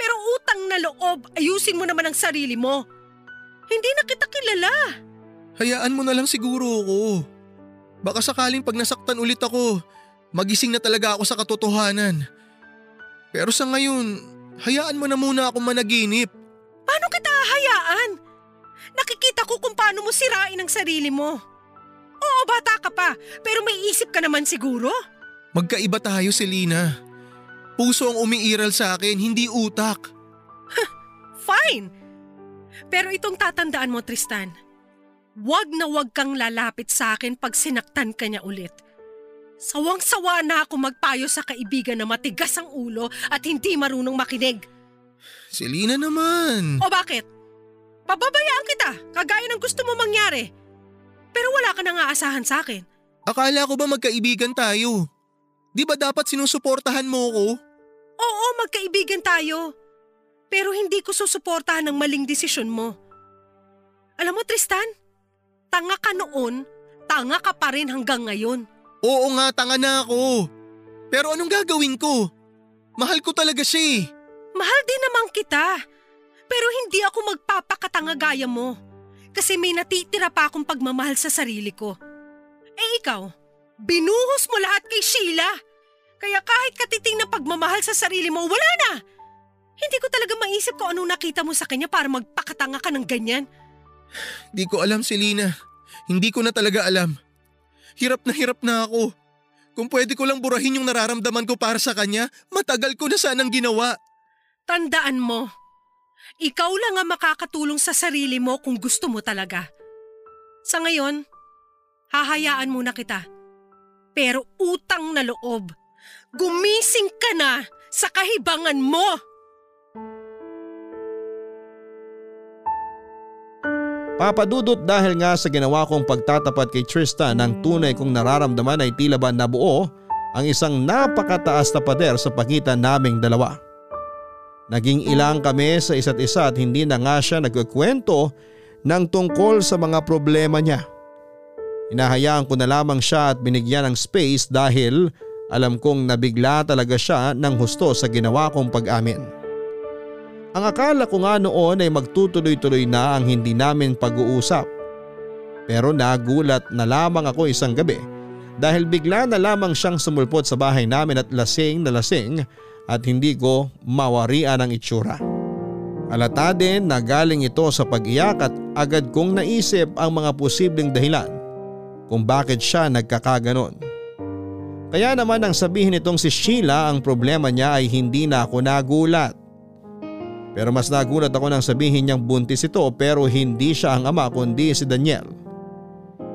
Pero utang na loob, ayusin mo naman ang sarili mo. Hindi na kita kilala. Hayaan mo na lang siguro ako. Baka sakaling pag nasaktan ulit ako, magising na talaga ako sa katotohanan. Pero sa ngayon, hayaan mo na muna ako managinip. Paano kita hahayaan? Nakikita ko kung paano mo sirain ang sarili mo. Oo, bata ka pa, pero may isip ka naman siguro. Magkaiba tayo, Selena. Puso ang umiiral sa akin, hindi utak. Fine. Pero itong tatandaan mo, Tristan. Huwag na huwag kang lalapit sa akin pag sinaktan ka niya ulit. Sawang-sawa na ako magpayo sa kaibigan na matigas ang ulo at hindi marunong makinig. Selena naman. O bakit? Pababayaan kita, kagaya ng gusto mo mangyari. Pero wala ka nang aasahan sa akin. Akala ko ba magkaibigan tayo? Di ba dapat sinusuportahan mo ko? Oo, magkaibigan tayo. Pero hindi ko susuportahan ng maling desisyon mo. Alam mo Tristan, tanga ka noon, tanga ka pa rin hanggang ngayon. Oo nga, tanga na ako. Pero anong gagawin ko? Mahal ko talaga siya eh. Mahal din naman kita. Pero hindi ako magpapakatanga gaya mo. Kasi may natitira pa akong pagmamahal sa sarili ko. Eh ikaw, binuhos mo lahat kay Sheila. Kaya kahit katiting na pagmamahal sa sarili mo, wala na. Hindi ko talaga maisip kung anong nakita mo sa kanya para magpakatanga ka ng ganyan. Di ko alam, Selena. Hindi ko na talaga alam. Hirap na hirap na ako. Kung pwede ko lang burahin yung nararamdaman ko para sa kanya, matagal ko na sanang ginawa. Tandaan mo, ikaw lang ang makakatulong sa sarili mo kung gusto mo talaga. Sa ngayon, hahayaan muna kita. Pero utang na loob, gumising ka na sa kahibangan mo! Papadudot dahil nga sa ginawa kong pagtatapat kay Tristan ng tunay kong nararamdaman ay tila ba nabuo ang isang napakataas na pader sa pagitan naming dalawa. Naging ilang kami sa isa't isa at hindi na nga siya nagkukwento ng tungkol sa mga problema niya. Inahayaan ko na lamang siya at binigyan ng space dahil alam kong nabigla talaga siya ng husto sa ginawa kong pag-amin. Ang akala ko nga noon ay magtutuloy-tuloy na ang hindi namin pag-uusap. Pero nagulat na lamang ako isang gabi dahil bigla na lamang siyang sumulpot sa bahay namin at lasing na lasing at hindi ko mawarian ang itsura. Alata din na galing ito sa pag-iyak at agad kong naisip ang mga posibleng dahilan kung bakit siya nagkakaganon. Kaya naman ang sabihin nitong si Sheila ang problema niya ay hindi na ako nagulat. Pero mas nagulat ako nang sabihin niyang buntis ito pero hindi siya ang ama kundi si Daniel.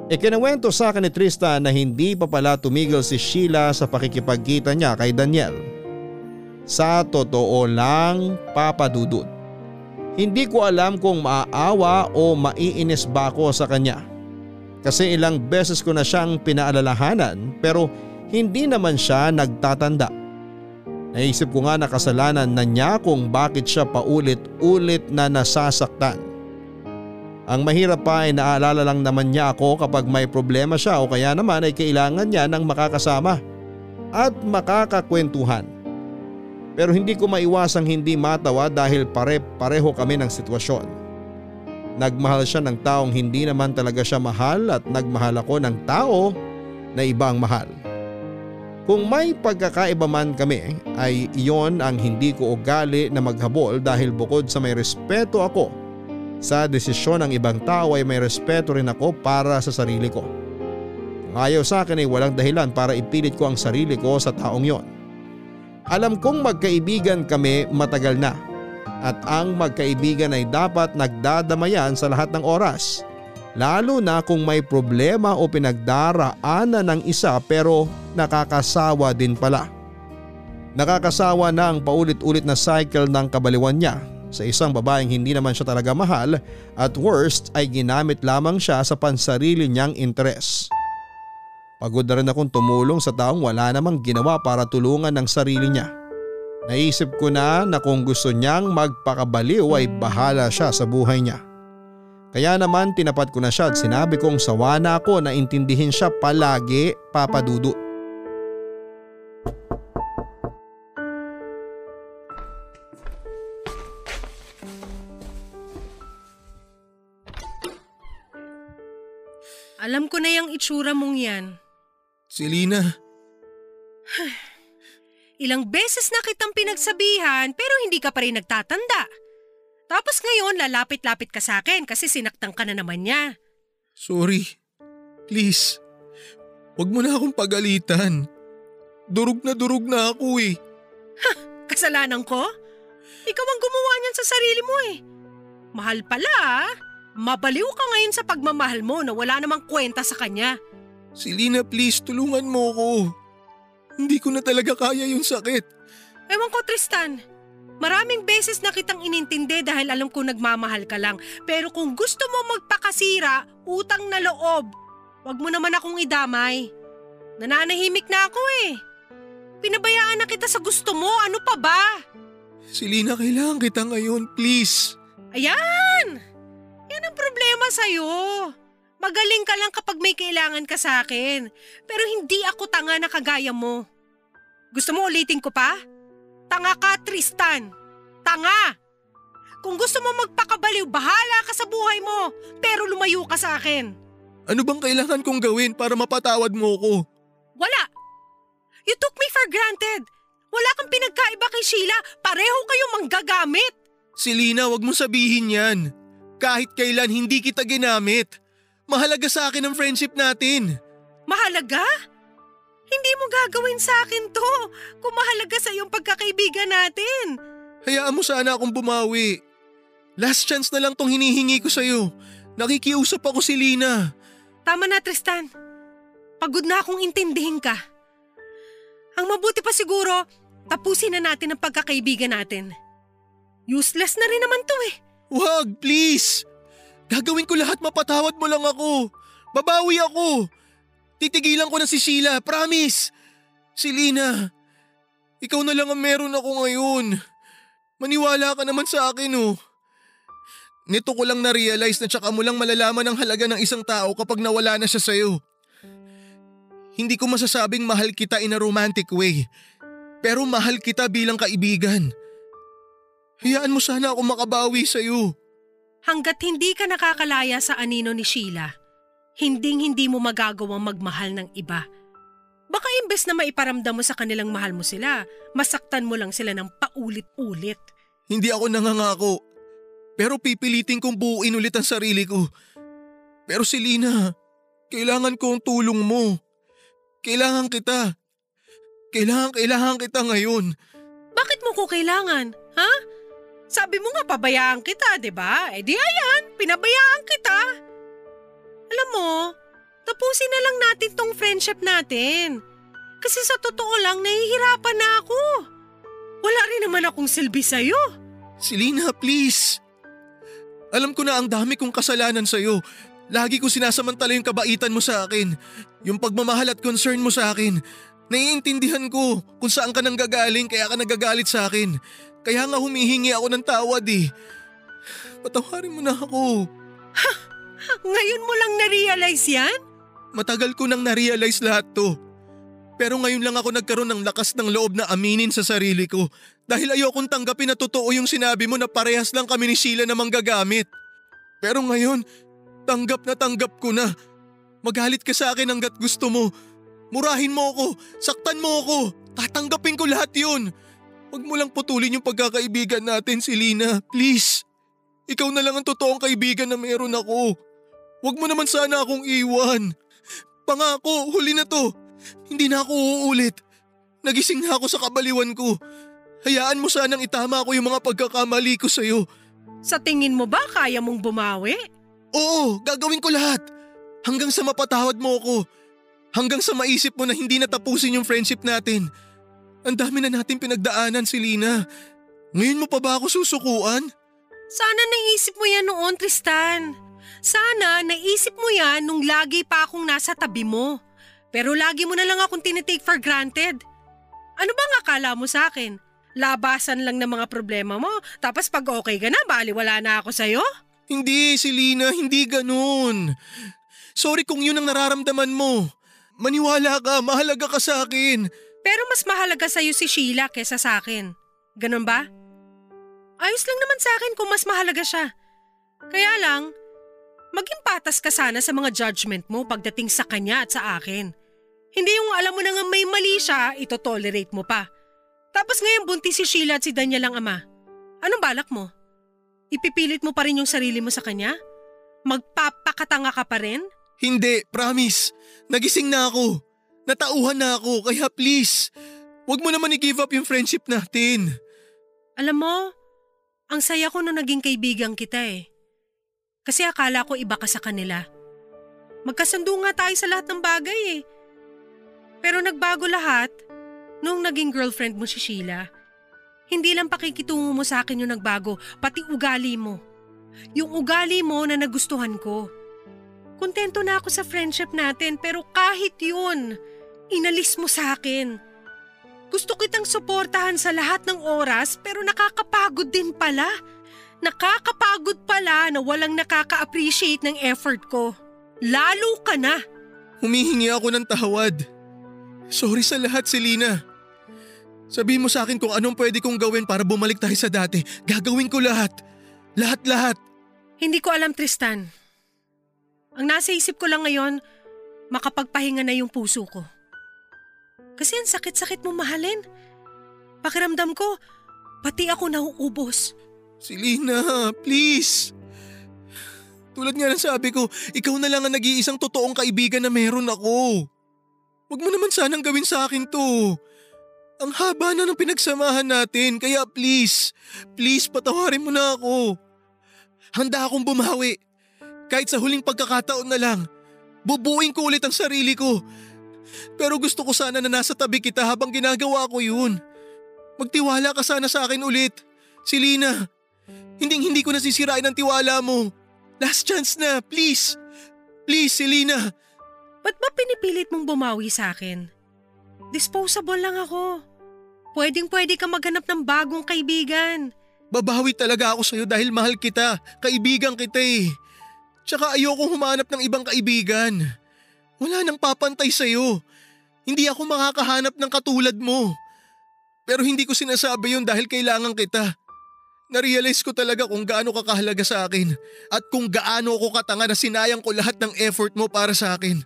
Ikinawento sa akin ni Tristan na hindi pa pala tumigil si Sheila sa pakikipagkita niya kay Daniel. Sa totoo lang papadudod. Hindi ko alam kung maaawa o maiinis ba ako sa kanya. Kasi ilang beses ko na siyang pinaalalahanan pero hindi naman siya nagtatanda. Naisip ko nga na kasalanan na niya kung bakit siya paulit-ulit na nasasaktan. Ang mahirap pa ay naalala lang naman niya ako kapag may problema siya o kaya naman ay kailangan niya ng makakasama at makakakwentuhan. Pero hindi ko maiwasang hindi matawa dahil pare-pareho kami ng sitwasyon. Nagmahal siya ng taong hindi naman talaga siya mahal at nagmahal ako ng tao na ibang mahal. Kung may pagkakaiba man kami ay iyon ang hindi ko ugali na maghabol dahil bukod sa may respeto ako Sa desisyon ng ibang tao ay may respeto rin ako para sa sarili ko. Ang ayaw sa akin ay walang dahilan para ipilit ko ang sarili ko sa taong yon. Alam kong magkaibigan kami matagal na at ang magkaibigan ay dapat nagdadamayan sa lahat ng oras. Lalo na kung may problema o pinagdaraanan ng isa pero nakakasawa din pala. Nakakasawa na ang paulit-ulit na cycle ng kabaliwan niya sa isang babaeng hindi naman siya talaga mahal at worst ay ginamit lamang siya sa pansarili niyang interes. Pagod na rin akong tumulong sa taong wala namang ginawa para tulungan ng sarili niya. Naisip ko na na kung gusto niyang magpakabaliw ay bahala siya sa buhay niya. Kaya naman tinapat ko na siya at sinabi kong sawa na ako na intindihin siya palagi papadudu. Alam ko na yung itsura mong yan. Selena, Ilang beses na kitang pinagsabihan pero hindi ka pa rin nagtatanda. Tapos ngayon lalapit-lapit ka sa akin kasi sinaktan ka na naman niya. sorry. Please, wag mo na akong pagalitan. Durog na durog na ako eh. Kasalanan ko? Ikaw ang gumawa niyan sa sarili mo eh. Mahal pala ah. Mabaliw ka ngayon sa pagmamahal mo na wala namang kwenta sa kanya. Selena, please, tulungan mo ako. Hindi ko na talaga kaya yung sakit. Ewan ko Tristan, maraming beses na kitang inintindi dahil alam ko nagmamahal ka lang. Pero kung gusto mo magpakasira, utang na loob. Huwag mo naman akong idamay. Nananahimik na ako eh. Pinabayaan na kita sa gusto mo, ano pa ba? Selena, kailangan kita ngayon, please. Ayan! Yan ang problema sa'yo. Magaling ka lang kapag may kailangan ka sa akin. Pero hindi ako tanga na kagaya mo. Gusto mo ulitin ko pa? Tanga ka, Tristan. Tanga! Kung gusto mo magpakabaliw, bahala ka sa buhay mo. Pero lumayo ka sa akin. Ano bang kailangan kong gawin para mapatawad mo ko? Wala! You took me for granted. Wala kang pinagkaiba kay Sheila. Pareho kayo manggagamit. Selena, wag mong sabihin yan. Kahit kailan hindi kita ginamit. Mahalaga sa akin ang friendship natin. Mahalaga? Hindi mo gagawin sa akin to kung mahalaga sa iyong pagkakaibigan natin. Hayaan mo sana akong bumawi. Last chance na lang tong hinihingi ko sa'yo. Nakikiusap ako si Lina. Tama na Tristan. Pagod na akong intindihin ka. Ang mabuti pa siguro, tapusin na natin ang pagkakaibigan natin. Useless na rin naman to eh. Wag, please! Gagawin ko lahat mapatawad mo lang ako. Babawi ako. Titigilan ko na si Sheila, promise. Si Lina, ikaw na lang ang meron ako ngayon. Maniwala ka naman sa akin oh. Nito ko lang na-realize na tsaka mo lang malalaman ang halaga ng isang tao kapag nawala na siya sa'yo. Hindi ko masasabing mahal kita in a romantic way. Pero mahal kita bilang kaibigan. Hayaan mo sana ako makabawi sa'yo. Hanggat hindi ka nakakalaya sa anino ni Sheila, hinding hindi mo magagawang magmahal ng iba. Baka imbes na maiparamdam mo sa kanilang mahal mo sila, masaktan mo lang sila ng paulit-ulit. Hindi ako nangangako. Pero pipilitin kong buuin ulit ang sarili ko. Pero si Lina, kailangan ko ang tulong mo. Kailangan kita. Kailangan, kailangan kita ngayon. Bakit mo ko kailangan? Ha? Sabi mo nga pabayaan kita, di ba? Eh di ayan, pinabayaan kita. Alam mo, tapusin na lang natin tong friendship natin. Kasi sa totoo lang, nahihirapan na ako. Wala rin naman akong silbi sa'yo. Si Lina, please. Alam ko na ang dami kong kasalanan sa'yo. Lagi ko sinasamantala yung kabaitan mo sa akin. Yung pagmamahal at concern mo sa akin. Naiintindihan ko kung saan ka nang gagaling kaya ka nagagalit sa akin. Kaya nga humihingi ako ng tawad eh. Patawarin mo na ako. Ngayon mo lang na-realize yan? Matagal ko nang na-realize lahat to. Pero ngayon lang ako nagkaroon ng lakas ng loob na aminin sa sarili ko dahil ayokong tanggapin na totoo yung sinabi mo na parehas lang kami ni Sheila na manggagamit. Pero ngayon, tanggap na tanggap ko na. Magalit ka sa akin hanggat gusto mo. Murahin mo ako, saktan mo ako, tatanggapin ko lahat yun. Huwag mo lang putulin yung pagkakaibigan natin, Selena, please. Ikaw na lang ang totoong kaibigan na meron ako. Huwag mo naman sana akong iwan. Pangako, huli na to. Hindi na ako uulit. Nagising na ako sa kabaliwan ko. Hayaan mo sanang itama ko yung mga pagkakamali ko sa'yo. Sa tingin mo ba kaya mong bumawi? Oo, gagawin ko lahat. Hanggang sa mapatawad mo ako. Hanggang sa maisip mo na hindi natapusin yung friendship natin. Ang dami na natin pinagdaanan, Selena. Ngayon mo pa ba ako susukuan? Sana naisip mo yan noon, Tristan. Sana naisip mo yan nung lagi pa akong nasa tabi mo. Pero lagi mo na lang akong tinitake for granted. Ano bang akala mo sa akin? Labasan lang ng mga problema mo, tapos pag okay ka na, baliwala na ako sa'yo? Hindi, Selena, hindi ganun. Sorry kung yun ang nararamdaman mo. Maniwala ka, mahalaga ka sa akin. Pero mas mahalaga sa'yo si Sheila kesa sa akin. Ganun ba? Ayos lang naman sa akin kung mas mahalaga siya. Kaya lang, maging patas ka sana sa mga judgment mo pagdating sa kanya at sa akin. Hindi yung alam mo na nga may mali siya, ito tolerate mo pa. Tapos ngayon buntis si Sheila at si Daniel ang ama. Anong balak mo? Ipipilit mo pa rin yung sarili mo sa kanya? Magpapakatanga ka pa rin? Hindi, promise. Nagising na ako. Natauhan na ako, kaya please. Huwag mo naman i-give up yung friendship natin. Alam mo, ang saya ko nung naging kaibigan kita eh. Kasi akala ko iba ka sa kanila. Magkasundo nga tayo sa lahat ng bagay eh. Pero nagbago lahat nung naging girlfriend mo si Sheila. Hindi lang pakikitungo mo sa akin yung nagbago, pati ugali mo. Yung ugali mo na nagustuhan ko. Kontento na ako sa friendship natin pero kahit yun, inalis mo sa akin. Gusto kitang suportahan sa lahat ng oras pero nakakapagod din pala. Nakakapagod pala na walang nakaka-appreciate ng effort ko. Lalo ka na. Humihingi ako ng tawad. Sorry sa lahat, Selena. Sabi mo sa akin kung anong pwede kong gawin para bumalik tayo sa dati. Gagawin ko lahat. Lahat-lahat. Hindi ko alam, Tristan. Ang nasa isip ko lang ngayon, makapagpahinga na yung puso ko. Kasi ang sakit-sakit mo mahalin. Pakiramdam ko, pati ako nauubos. Selena, please. Tulad nga ng sabi ko, ikaw na lang ang nag-iisang totoong kaibigan na meron ako. Huwag mo naman sanang gawin sa akin to. Ang haba na ng pinagsamahan natin, kaya please, please patawarin mo na ako. Handa akong bumawi. Kahit sa huling pagkakataon na lang, bubuing ko ulit ang sarili ko. Pero gusto ko sana na nasa tabi kita habang ginagawa ko yun. Magtiwala ka sana sa akin ulit. Si Lina, hindi hindi ko nasisirain ang tiwala mo. Last chance na, please. Please, Selena. Ba't ba pinipilit mong bumawi sa akin? Disposable lang ako. Pwedeng pwede ka maghanap ng bagong kaibigan. Babawi talaga ako sa'yo dahil mahal kita. Kaibigan kita eh. Tsaka ayokong humanap ng ibang kaibigan. Wala nang papantay sa'yo. Hindi ako makakahanap ng katulad mo. Pero hindi ko sinasabi yun dahil kailangan kita. Narealize ko talaga kung gaano ka kahalaga sa akin at kung gaano ako katanga na sinayang ko lahat ng effort mo para sa akin.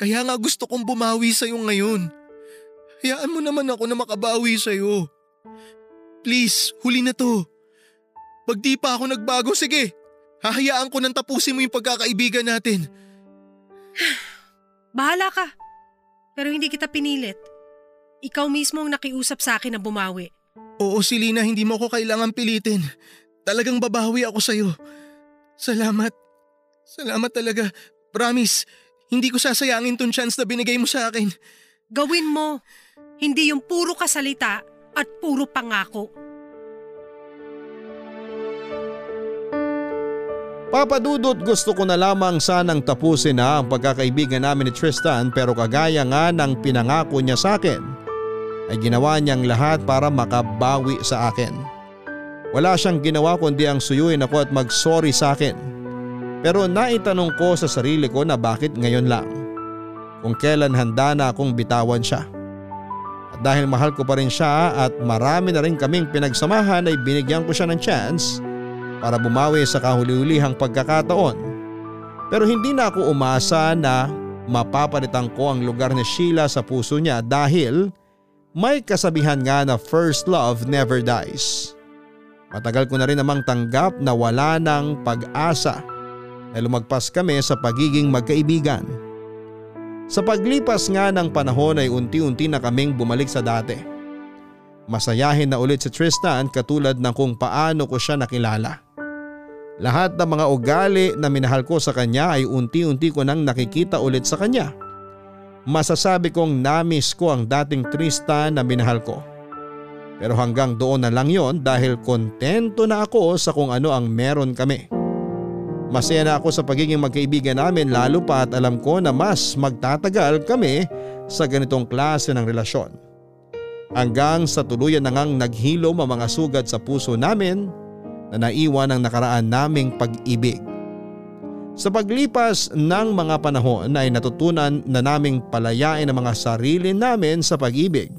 Kaya nga gusto kong bumawi sa'yo ngayon. Hayaan mo naman ako na makabawi sa'yo. Please, huli na to. Pag di pa ako nagbago, sige. Hahayaan ko nang tapusin mo yung pagkakaibigan natin. Bahala ka. Pero hindi kita pinilit. Ikaw mismo ang nakiusap sa akin na bumawi. Oo, Selena, hindi mo ko kailangan pilitin. Talagang babawi ako sa'yo. Salamat. Salamat talaga. Promise, hindi ko sasayangin tong chance na binigay mo sa akin. Gawin mo. Hindi yung puro kasalita at puro pangako. Papadudot gusto ko na lamang sanang tapusin na ang pagkakaibigan namin ni Tristan pero kagaya nga ng pinangako niya sa akin ay ginawa niyang lahat para makabawi sa akin. Wala siyang ginawa kundi ang suyuin ako at mag-sorry sa akin. Pero naitanong ko sa sarili ko na bakit ngayon lang. Kung kailan handa na akong bitawan siya. At dahil mahal ko pa rin siya at marami na rin kaming pinagsamahan ay binigyan ko siya ng chance para bumawi sa kahuli-hulihang pagkakataon. Pero hindi na ako umasa na mapapalitan ko ang lugar ni Sheila sa puso niya dahil may kasabihan nga na first love never dies. Matagal ko na rin namang tanggap na wala ng pag-asa na lumagpas kami sa pagiging magkaibigan. Sa paglipas nga ng panahon ay unti-unti na kaming bumalik sa dati. Masayahin na ulit si Tristan katulad ng kung paano ko siya nakilala. Lahat ng mga ugali na minahal ko sa kanya ay unti-unti ko nang nakikita ulit sa kanya. Masasabi kong namiss ko ang dating Tristan na minahal ko. Pero hanggang doon na lang yon dahil kontento na ako sa kung ano ang meron kami. Masaya na ako sa pagiging magkaibigan namin lalo pa at alam ko na mas magtatagal kami sa ganitong klase ng relasyon. Hanggang sa tuluyan na ngang naghilom ang mga sugat sa puso namin na naiwan ng nakaraan naming pag-ibig. Sa paglipas ng mga panahon ay natutunan na naming palayain ang mga sarili namin sa pag-ibig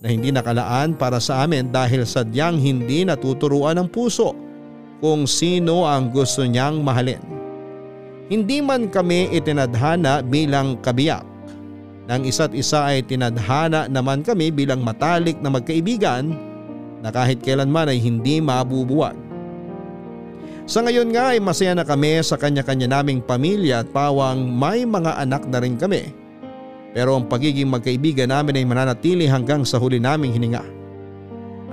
na hindi nakalaan para sa amin dahil sadyang hindi natuturuan ng puso kung sino ang gusto niyang mahalin. Hindi man kami itinadhana bilang kabiyak. Nang isa't isa ay tinadhana naman kami bilang matalik na magkaibigan na kahit kailanman ay hindi mabubuwag. Sa ngayon nga ay masaya na kami sa kanya-kanya naming pamilya at pawang may mga anak na rin kami pero ang pagiging magkaibigan namin ay mananatili hanggang sa huli naming hininga.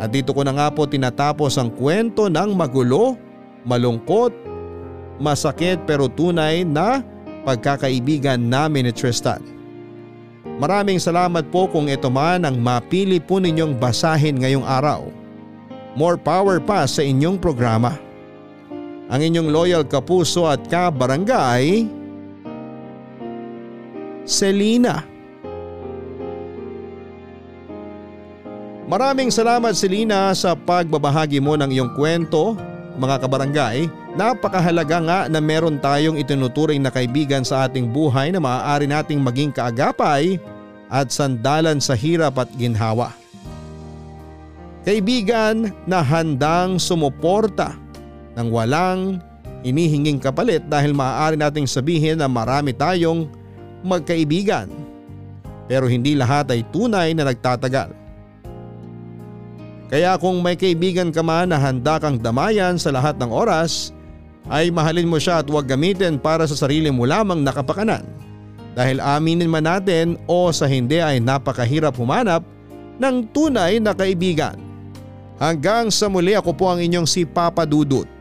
At dito ko na nga po tinatapos ang kwento ng magulo, malungkot, masakit pero tunay na pagkakaibigan namin ni Tristan. Maraming salamat po kung ito man ang mapili po ninyong basahin ngayong araw. More power pa sa inyong programa. Ang inyong loyal kapuso at kabarangay, Selena. Maraming salamat Selina sa pagbabahagi mo ng iyong kwento mga kabarangay. Napakahalaga nga na meron tayong itinuturing na kaibigan sa ating buhay na maaari nating maging kaagapay at sandalan sa hirap at ginhawa. Kaibigan na handang sumuporta ng walang inihinging kapalit dahil maaari nating sabihin na marami tayong magkaibigan. Pero hindi lahat ay tunay na nagtatagal. Kaya kung may kaibigan ka man na handa kang damayan sa lahat ng oras, ay mahalin mo siya at huwag gamitin para sa sarili mo lamang nakapakanan. Dahil aminin man natin o sa hindi ay napakahirap humanap ng tunay na kaibigan. Hanggang sa muli ako po ang inyong si Papa Dudut